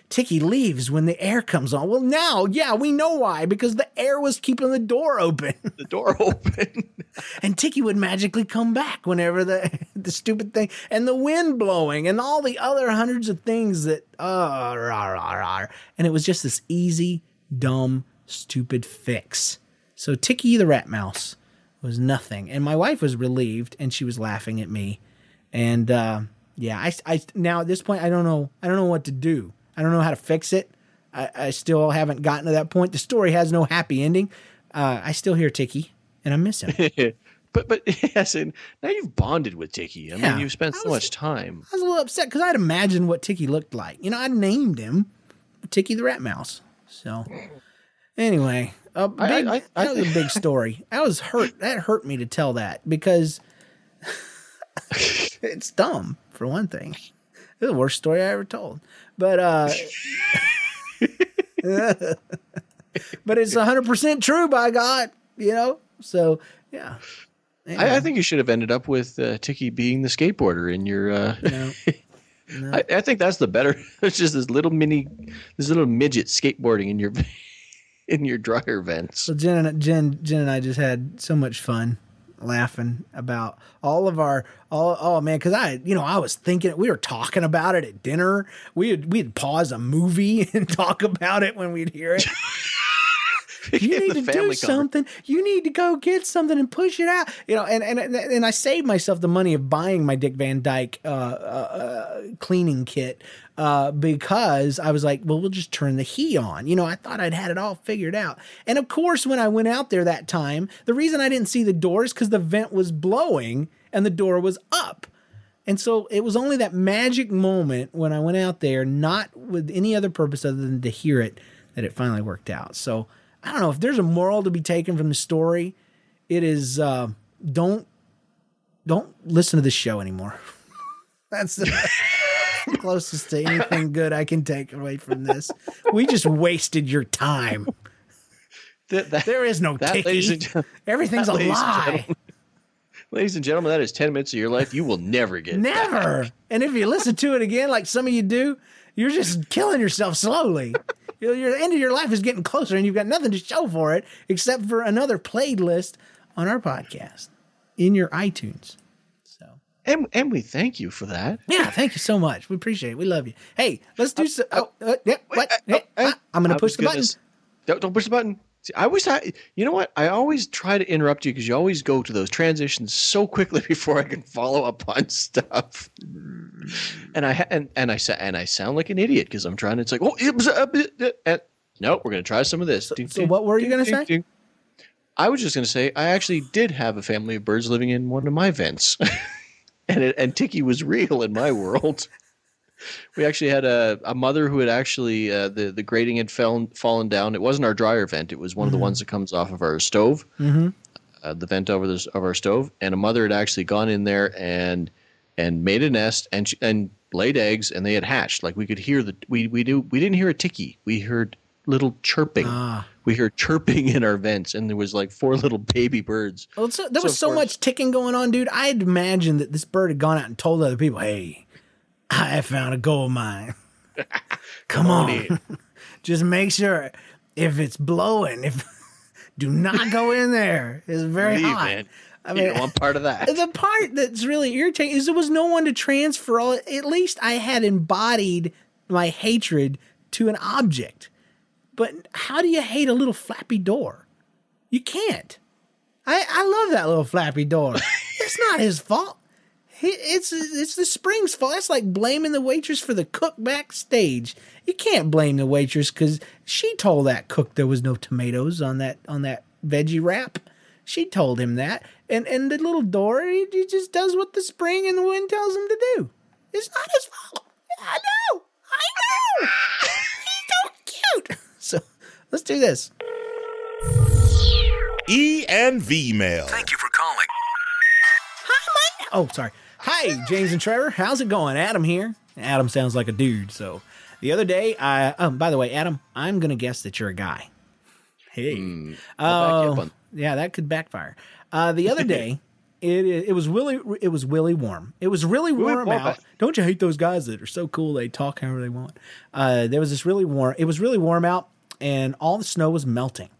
Tiki leaves when the air comes on. Well, now, yeah, we know why because the air was keeping the door open. The door open. and Tiki would magically come back whenever the the stupid thing and the wind blowing and all the other hundreds of things that uh rah, rah, rah. and it was just this easy, dumb, stupid fix. So Tiki the rat mouse was nothing, and my wife was relieved and she was laughing at me, and uh, yeah, I, I now at this point I don't know I don't know what to do. I don't know how to fix it. I, I still haven't gotten to that point. The story has no happy ending. Uh, I still hear Tiki, and I miss him. but but yes, and now you've bonded with Tiki. I Yeah. mean, you've spent so was- much time. I was a little upset because I'd imagined what Tiki looked like. You know, I named him Tiki the Rat Mouse. So, anyway, a big, I- I- I- that was a big story. I was hurt. That hurt me to tell that because it's dumb for one thing. It's the worst story I ever told. But uh, but it's hundred percent true. By God, you know. So yeah. I, I think you should have ended up with uh, Tiki being the skateboarder in your. Uh, No. I, I think that's the better. It's just this little mini, this little midget skateboarding in your in your dryer vents. So Jen and Jen, Jen and I just had so much fun laughing about all of our all oh man because I you know I was thinking we were talking about it at dinner. We'd we'd pause a movie and talk about it when we'd hear it. You need to do something. You need to go get something and push it out. You know and and and I saved myself the money of buying my Dick Van Dyke uh, uh, uh, cleaning kit uh, because I was like, well, we'll just turn the heat on. You know, I thought I'd had it all figured out. And of course, when I went out there that time, the reason I didn't see the doors because the vent was blowing and the door was up. And so it was only that magic moment when I went out there, not with any other purpose other than to hear it, that it finally worked out. So I don't know if there's a moral to be taken from the story. It is uh, don't don't listen to this show anymore. That's the closest to anything good I can take away from this. We just wasted your time. That- that- there is no that, and gen- Everything's that, a ladies lie. gentlemen- Ladies and gentlemen, that is ten minutes of your life you will never get. back. Never. And if you listen to it again, like some of you do, you're just killing yourself slowly. You your the end of your life is getting closer, and you've got nothing to show for it except for another played list on our podcast in your iTunes. So, And and we thank you for that. Yeah, thank you so much. We appreciate it. We love you. Hey, let's do so. Oh, uh, yeah, what? Hey, ah, I'm going I to push the gonna button. Don't, don't push the button. See, I always, ha- you know what? I always try to interrupt you because you always go to those transitions so quickly before I can follow up on stuff. And I and and I and I sound like an idiot because I'm trying to. It's like, oh, it was a bit. uh, And, no, we're going to try some of this. So what were you going to say? I was just going to say I actually did have a family of birds living in one of my vents, and it, and Tiki was real in my world. We actually had a, a mother who had actually uh, the the grating had fell, fallen down. It wasn't our dryer vent; it was one of the Mhm. ones that comes off of our stove, Mm-hmm. uh, the vent over this of our stove. And a mother had actually gone in there and and made a nest and she- and laid eggs, and they had hatched. Like we could hear the we we do we didn't hear a tiki. We heard little chirping. Ah. We heard chirping in our vents, and there was like four little baby birds. Well, so, there was so much ticking going on, dude. I had imagined that this bird had gone out and told other people, "Hey, I found a gold mine. Come on on, in." just make sure if it's blowing, if do not go in there. It's very Leave, hot. man. I don't want part of that. The part that's really irritating is there was no one to transfer all. At least I had embodied my hatred to an object. But how do you hate a little flappy door? You can't. I, I love that little flappy door. it's not his fault. He, it's it's the spring's fault. That's like blaming the waitress for the cook backstage. You can't blame the waitress because she told that cook there was no tomatoes on that on that veggie wrap. She told him that, and and the little door he, he just does what the spring and the wind tells him to do. It's not his fault. I know. I know. He's so cute. So let's do this. E and V mail. Thank you for calling. Hi, oh, sorry. Hi, James and Trevor. How's it going? Adam here. Adam sounds like a dude. So the other day, I um. By the way, Adam, I'm gonna guess that you're a guy. Hey. I'll back you up Oh, yeah, that could backfire. Uh, the other day, it it was really it was really warm. It was really warm warm. out. Don't you hate those guys that are so cool? They talk however they want. Uh, there was this really warm. It was really warm out, and all the snow was melting,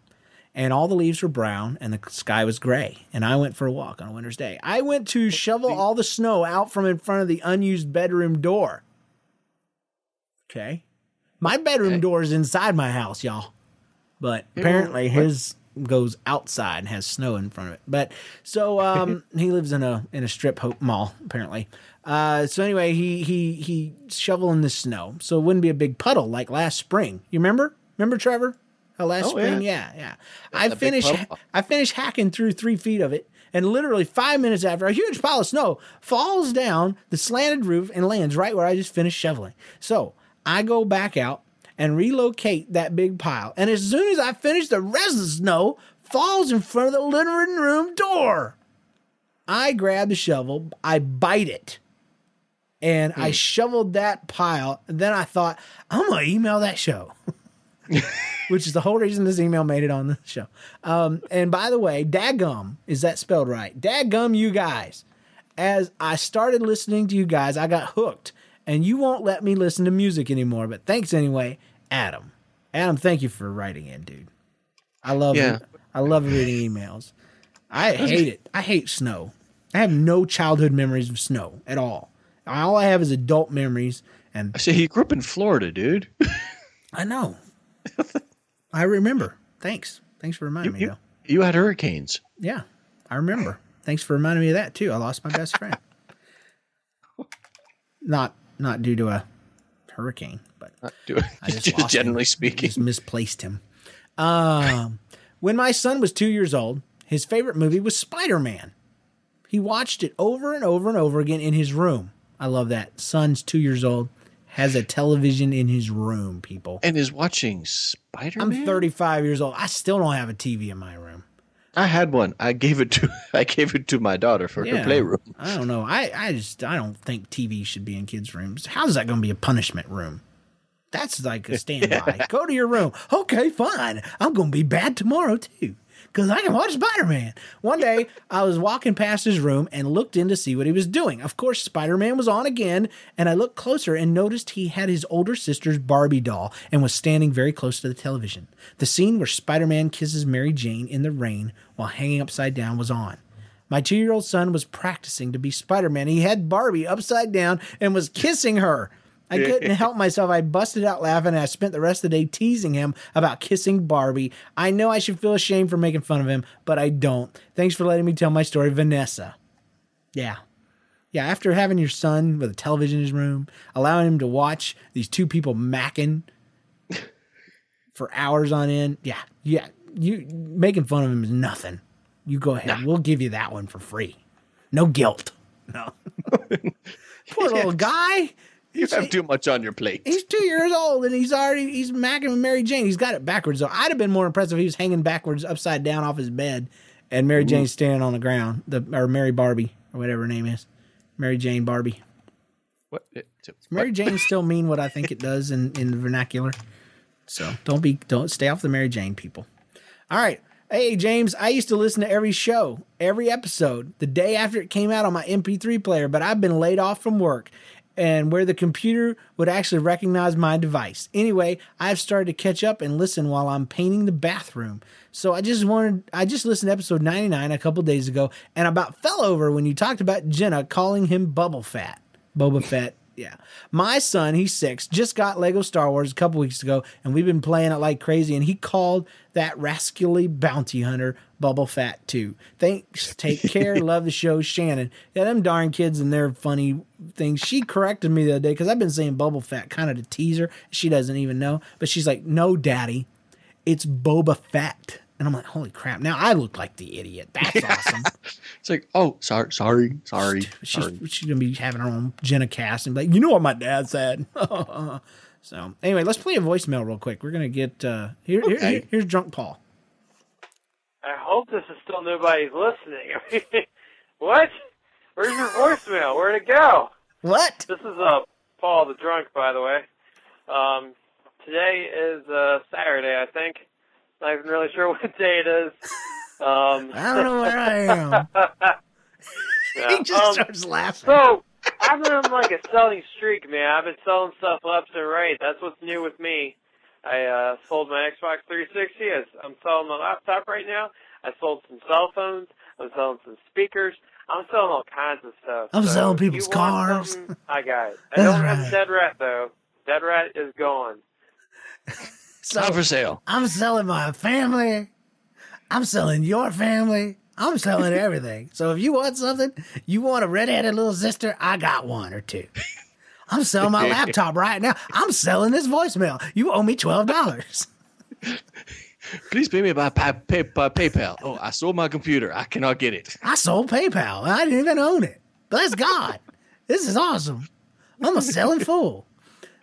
and all the leaves were brown, and the sky was gray. And I went for a walk on a winter's day. I went to shovel all the snow out from in front of the unused bedroom door. Okay, my bedroom door is inside my house, y'all but apparently his goes outside and has snow in front of it. But so um, he lives in a in a strip mall apparently. Uh, so anyway, he he he shoveling the snow so it wouldn't be a big puddle like last spring. You remember? Remember Trevor? How last Oh, spring? yeah. Yeah, yeah. I finished. I finished hacking through three feet of it. And literally five minutes after, a huge pile of snow falls down the slanted roof and lands right where I just finished shoveling. So I go back out and relocate that big pile. And as soon as I finish, the rest of the snow falls in front of the living room door. I grab the shovel, I bite it, and I shoveled that pile. And then I thought, I'm going to email that show. Which is the whole reason this email made it on the show. Um, and by the way, Dagum, is that spelled right? Dagum, you guys. As I started listening to you guys, I got hooked. And you won't let me listen to music anymore. But thanks anyway, Adam. Adam, thank you for writing in, dude. I love Yeah. it. I love reading emails. I hate it. I hate snow. I have no childhood memories of snow at all. All I have is adult memories. And I say you grew up in Florida, dude. I know. I remember. Thanks. Thanks for reminding me, You, though. you had hurricanes. Yeah, I remember. Thanks for reminding me of that too. I lost my best friend. not not due to a hurricane, but Do- I just just lost him. generally speaking. just misplaced him. Um, when my son was two years old, his favorite movie was Spider Man. He watched it over and over and over again in his room. I love that. Son's two years old, has a television in his room. People, and is watching Spider Man. I'm 35 years old. I still don't have a TV in my room. I had one. I gave it to I gave it to my daughter for her playroom. I don't know. I, I just I don't think TV should be in kids' rooms. How's that going to be a punishment room? That's like a standby. Go to your room. Okay, fine. I'm going to be bad tomorrow too. Because I can watch Spider Man. One day, I was walking past his room and looked in to see what he was doing. Of course, Spider Man was on again, and I looked closer and noticed he had his older sister's Barbie doll and was standing very close to the television. The scene where Spider Man kisses Mary Jane in the rain while hanging upside down was on. My two year old son was practicing to be Spider Man. He had Barbie upside down and was kissing her. I couldn't help myself. I busted out laughing and I spent the rest of the day teasing him about kissing Barbie. I know I should feel ashamed for making fun of him, but I don't. Thanks for letting me tell my story, Vanessa. Yeah. Yeah, after having your son with a television in his room, allowing him to watch these two people macking for hours on end, yeah, yeah, you making fun of him is nothing. You go ahead. We'll give you that one for free. No guilt. No. Poor little guy. You have too much on your plate. He's two years old and he's already he's macking with Mary Jane. He's got it backwards though. I'd have been more impressed if he was hanging backwards, upside down off his bed, and Mary Jane's standing on the ground. The or Mary Barbie or whatever her name is, Mary Jane Barbie. What? Does Mary Jane still mean what I think it does in in the vernacular? So don't be don't stay off the Mary Jane people. All right. Hey James, I used to listen to every show, every episode, the day after it came out on my MP3 player, but I've been laid off from work and where the computer would actually recognize my device. Anyway, I've started to catch up and listen while I'm painting the bathroom. So I just wanted I just listened to episode 99 a couple days ago and about fell over when you talked about Jenna calling him Bubble Fat. Boba Fett. Yeah. My son, he's six, just got Lego Star Wars a couple weeks ago, and we've been playing it like crazy. And he called that rascally bounty hunter Bubble Fat too. Thanks. Take care. Love the show, Shannon. Yeah, them darn kids and their funny things. She corrected me the other day because I've been saying Bubble Fat kind of to tease her. She doesn't even know. But she's like, no, daddy, it's Boba Fett. And I'm like, holy crap. Now I look like the idiot. That's awesome. It's like, oh, sorry, sorry, sorry. She's, sorry. she's gonna be having her own Jenna cast and be like, you know what my dad said. so anyway, let's play a voicemail real quick. We're gonna get uh here, here- Okay. here's drunk Paul. I hope this is still nobody's listening. what? Where's your voicemail? Where'd it go? What? This is uh Paul the drunk, by the way. Um, today is uh Saturday, I think. Not even really sure what day it is. Um, I don't know where I am. yeah, he just um, starts laughing. So I've been on like a selling streak, man. I've been selling stuff left and right. That's what's new with me. I uh, sold my Xbox 360. I- I'm selling my laptop right now. I sold some cell phones. I'm selling some speakers. I'm selling all kinds of stuff. I'm So selling people's cars. I got it. I That's don't right. have Dead Rat though. Dead Rat is gone. So Not for sale. I'm selling my family. I'm selling your family. I'm selling everything. So if you want something, you want a redheaded little sister, I got one or two. I'm selling my laptop right now. I'm selling this voicemail. You owe me twelve dollars. Please pay me by, pay, pay, by PayPal. Oh, I sold my computer. I cannot get it. I sold PayPal. I didn't even own it. Bless God. this is awesome. I'm a selling fool.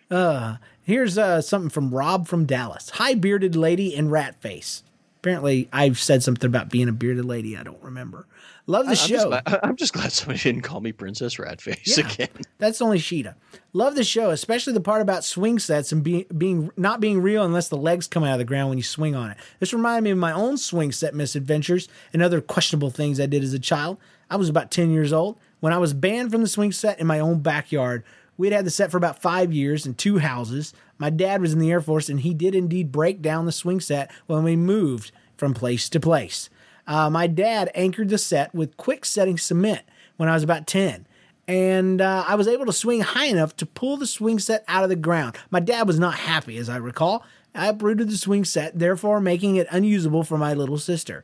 Uh, here's uh, something from Rob from Dallas. Hi, bearded lady and rat face. Apparently, I've said something about being a bearded lady. I don't remember. Love the I'm show. Just glad, I'm just glad somebody didn't call me Princess Ratface Yeah. again. That's only Sheeta. Love the show, especially the part about swing sets and being being not being real unless the legs come out of the ground when you swing on it. This reminded me of my own swing set misadventures and other questionable things I did as a child. I was about 10 years old when I was banned from the swing set in my own backyard. We'd had the set for about five years in two houses. My dad was in the Air Force and he did indeed break down the swing set when we moved from place to place. Uh, my dad anchored the set with quick setting cement when I was about 10 and uh, I was able to swing high enough to pull the swing set out of the ground. My dad was not happy, as I recall. I uprooted the swing set, therefore making it unusable for my little sister.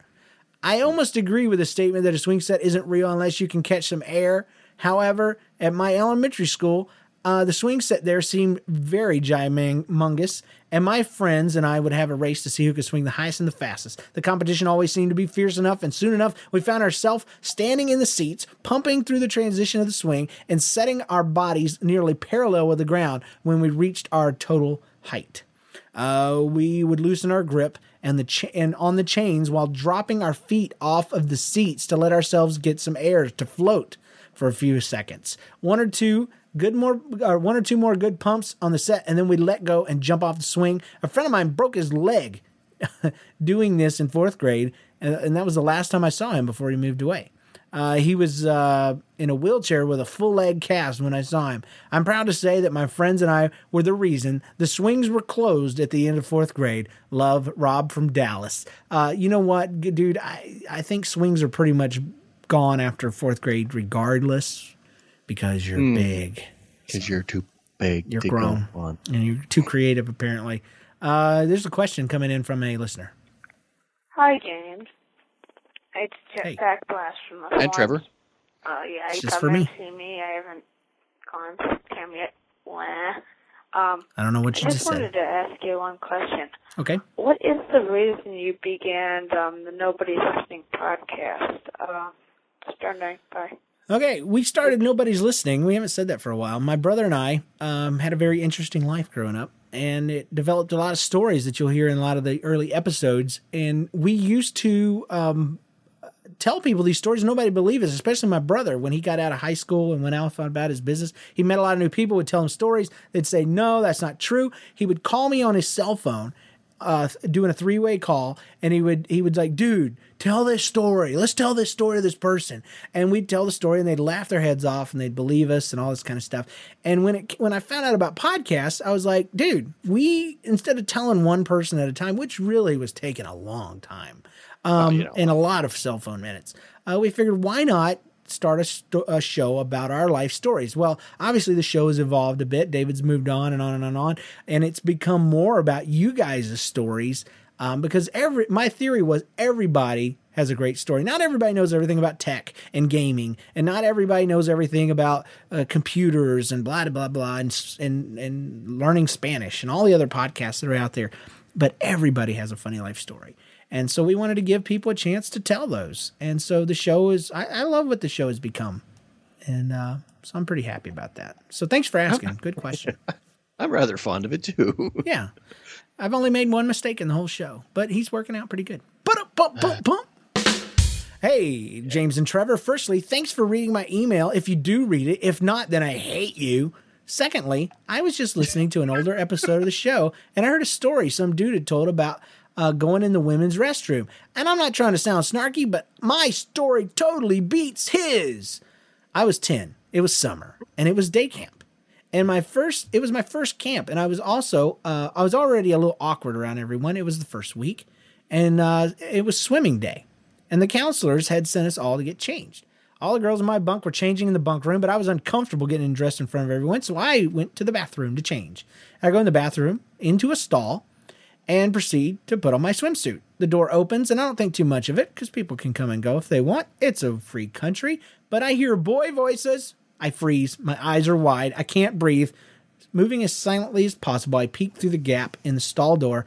I almost agree with the statement that a swing set isn't real unless you can catch some air. However, at my elementary school, uh, the swing set there seemed very gymongous, and my friends and I would have a race to see who could swing the highest and the fastest. The competition always seemed to be fierce enough, and soon enough, we found ourselves standing in the seats, pumping through the transition of the swing, and setting our bodies nearly parallel with the ground when we reached our total height. Uh, we would loosen our grip and the and on the chains while dropping our feet off of the seats to let ourselves get some air to float for a few seconds. One or two good more, or one or two more good pumps on the set, and then we'd let go and jump off the swing. A friend of mine broke his leg doing this in fourth grade, and, and that was the last time I saw him before he moved away. Uh, he was uh, in a wheelchair with a full leg cast when I saw him. I'm proud to say that my friends and I were the reason the swings were closed at the end of fourth grade. Love, Rob from Dallas. Uh, you know what, dude? I, I think swings are pretty much gone after fourth grade regardless because you're Hmm. big. Because you're too big You're to grown. go on. And you're too creative, apparently. Uh, there's a question coming in from a listener. Hi, James. It's Jet Hey. Blast from the Hi, forums. Trevor. Uh, yeah, It's you just come for me. see me. I haven't gone to him yet. Wah. Um, I don't know what you just just said. wanted to ask you one question. Okay. What is the reason you began um, the Nobody's Listening podcast? Uh, just wondering. Bye. Okay, we started Nobody's Listening. We haven't said that for a while. My brother and I um, had a very interesting life growing up, and it developed a lot of stories that you'll hear in a lot of the early episodes. And we used to um, tell people these stories. Nobody believed us, especially my brother. When he got out of high school and went out and about his business, he met a lot of new people, would tell him stories. They'd say, No, that's not true. He would call me on his cell phone uh, doing a three way call, and he would he would like, dude, tell this story. Let's tell this story to this person, and we'd tell the story, and they'd laugh their heads off, and they'd believe us, and all this kind of stuff. And when it when I found out about podcasts, I was like, dude, we instead of telling one person at a time, which really was taking a long time, um, and a lot of cell phone minutes, uh, we figured why not start a, a show about our life stories. Well, obviously the show has evolved a bit. David's moved on and on and on and on, and it's become more about you guys' stories. Um, because every my theory was everybody has a great story. Not everybody knows everything about tech and gaming, and not everybody knows everything about uh, computers and blah blah blah and, and and learning Spanish and all the other podcasts that are out there. But everybody has a funny life story. And so we wanted to give people a chance to tell those. And so the show is, I, I love what the show has become. And uh, so I'm pretty happy about that. So thanks for asking. Good question. I'm rather fond of it too. yeah. I've only made one mistake in the whole show, but he's working out pretty good. Bump. Hey, James and Trevor. Firstly, thanks for reading my email. If you do read it, if not, then I hate you. Secondly, I was just listening to an older episode of the show and I heard a story some dude had told about uh, going in the women's restroom. And I'm not trying to sound snarky, but my story totally beats his. I was 10. It was summer and it was day camp. And my first, it was my first camp. And I was also, uh, I was already a little awkward around everyone. It was the first week and uh, it was swimming day. And the counselors had sent us all to get changed. All the girls in my bunk were changing in the bunk room, but I was uncomfortable getting dressed in front of everyone. So I went to the bathroom to change. I go in the bathroom into a stall and proceed to put on my swimsuit. The door opens, and I don't think too much of it because people can come and go if they want. It's a free country. But I hear boy voices. I freeze. My eyes are wide. I can't breathe. Moving as silently as possible, I peek through the gap in the stall door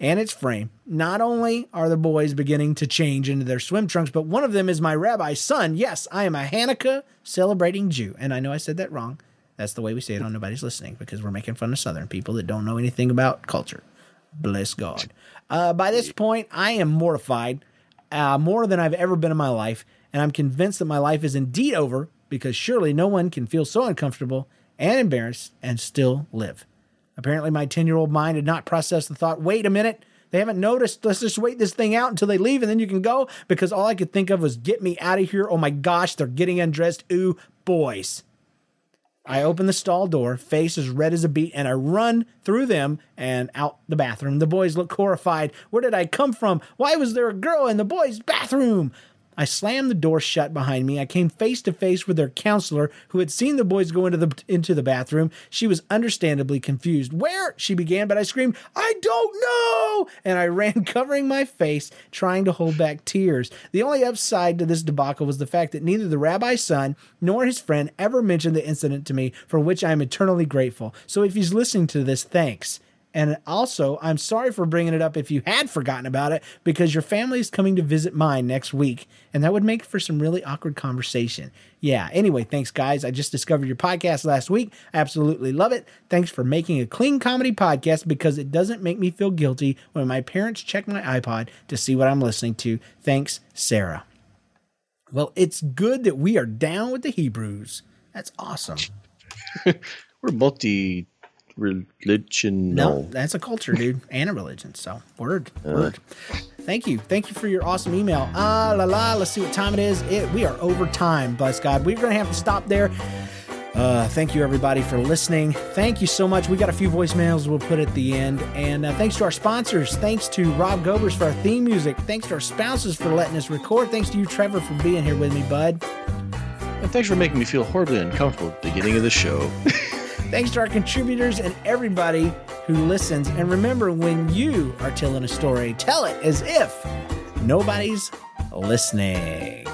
and its frame. Not only are the boys beginning to change into their swim trunks, but one of them is my rabbi's son. Yes, I am a Hanukkah celebrating Jew. And I know I said that wrong. That's the way we say it on Nobody's Listening because we're making fun of Southern people that don't know anything about culture. Bless God. Uh, by this point, I am mortified uh, more than I've ever been in my life, and I'm convinced that my life is indeed over because surely no one can feel so uncomfortable and embarrassed and still live. Apparently, my 10 year old mind had not processed the thought wait a minute, they haven't noticed. Let's just wait this thing out until they leave and then you can go because all I could think of was get me out of here. Oh my gosh, they're getting undressed. Ooh, boys. I open the stall door, face as red as a beet, and I run through them and out the bathroom. The boys look horrified. Where did I come from? Why was there a girl in the boys' bathroom? I slammed the door shut behind me. I came face to face with their counselor, who had seen the boys go into the into the bathroom. She was understandably confused. Where? she began, but I screamed, "I don't know!" and I ran covering my face, trying to hold back tears. The only upside to this debacle was the fact that neither the rabbi's son nor his friend ever mentioned the incident to me, for which I am eternally grateful. So if he's listening to this, thanks. And also, I'm sorry for bringing it up if you had forgotten about it, because your family is coming to visit mine next week, and that would make for some really awkward conversation. Yeah, anyway, thanks, guys. I just discovered your podcast last week. I absolutely love it. Thanks for making a clean comedy podcast because it doesn't make me feel guilty when my parents check my iPod to see what I'm listening to. Thanks, Sarah. Well, it's good that we are down with the Hebrews. That's awesome. We're multi religion. No, that's a culture, dude, and a religion. So, word, word. Thank you, thank you for your awesome email. Ah, la la. Let's see what time it is. It we are over time. Bless God. We're gonna have to stop there. Uh, thank you, everybody, for listening. Thank you so much. We got a few voicemails we'll put at the end. And uh, thanks to our sponsors. Thanks to Rob Gobers for our theme music. Thanks to our spouses for letting us record. Thanks to you, Trevor, for being here with me, bud. And thanks for making me feel horribly uncomfortable at the beginning of the show. thanks to our contributors and everybody who listens. And remember, when you are telling a story, tell it as if nobody's listening.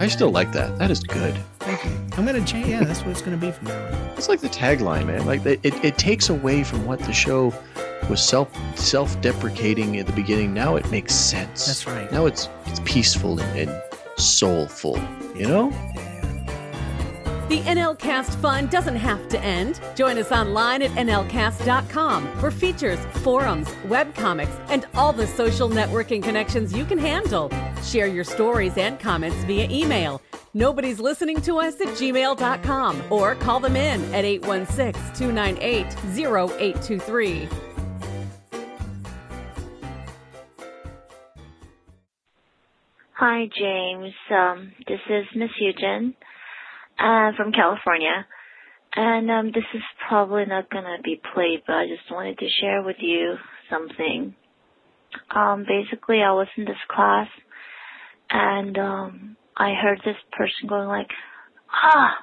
I still like that. That is good. Thank you. I'm gonna change. Yeah, that's what it's gonna be from now on. It's like the tagline, man. Like it, it takes away from what the show was self self deprecating at the beginning. Now it makes sense. That's right. Now it's it's peaceful and, and soulful. You know. The NLCast fun doesn't have to end. Join us online at NLCast.com for features, forums, webcomics, and all the social networking connections you can handle. Share your stories and comments via email. Nobody's listening to us at gmail.com or call them in at 816 298 0823. Hi, James. Um, this is Miss Eugen uh, from California. And um, this is probably not going to be played, but I just wanted to share with you something. Um, basically, I was in this class, and um, I heard this person going like, ah,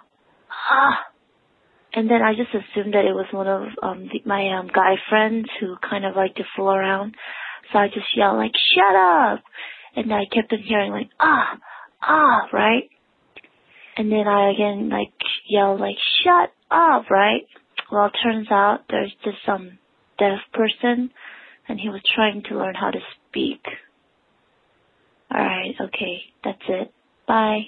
ah. And then I just assumed that it was one of um, the, my um, guy friends who kind of like to fool around. So I just yelled like, shut up. And I kept on hearing like, ah, ah, right? And then I again like yelled like, shut up, right? Well, it turns out there's just some deaf person and he was trying to learn how to speak. Alright, okay, that's it. Bye.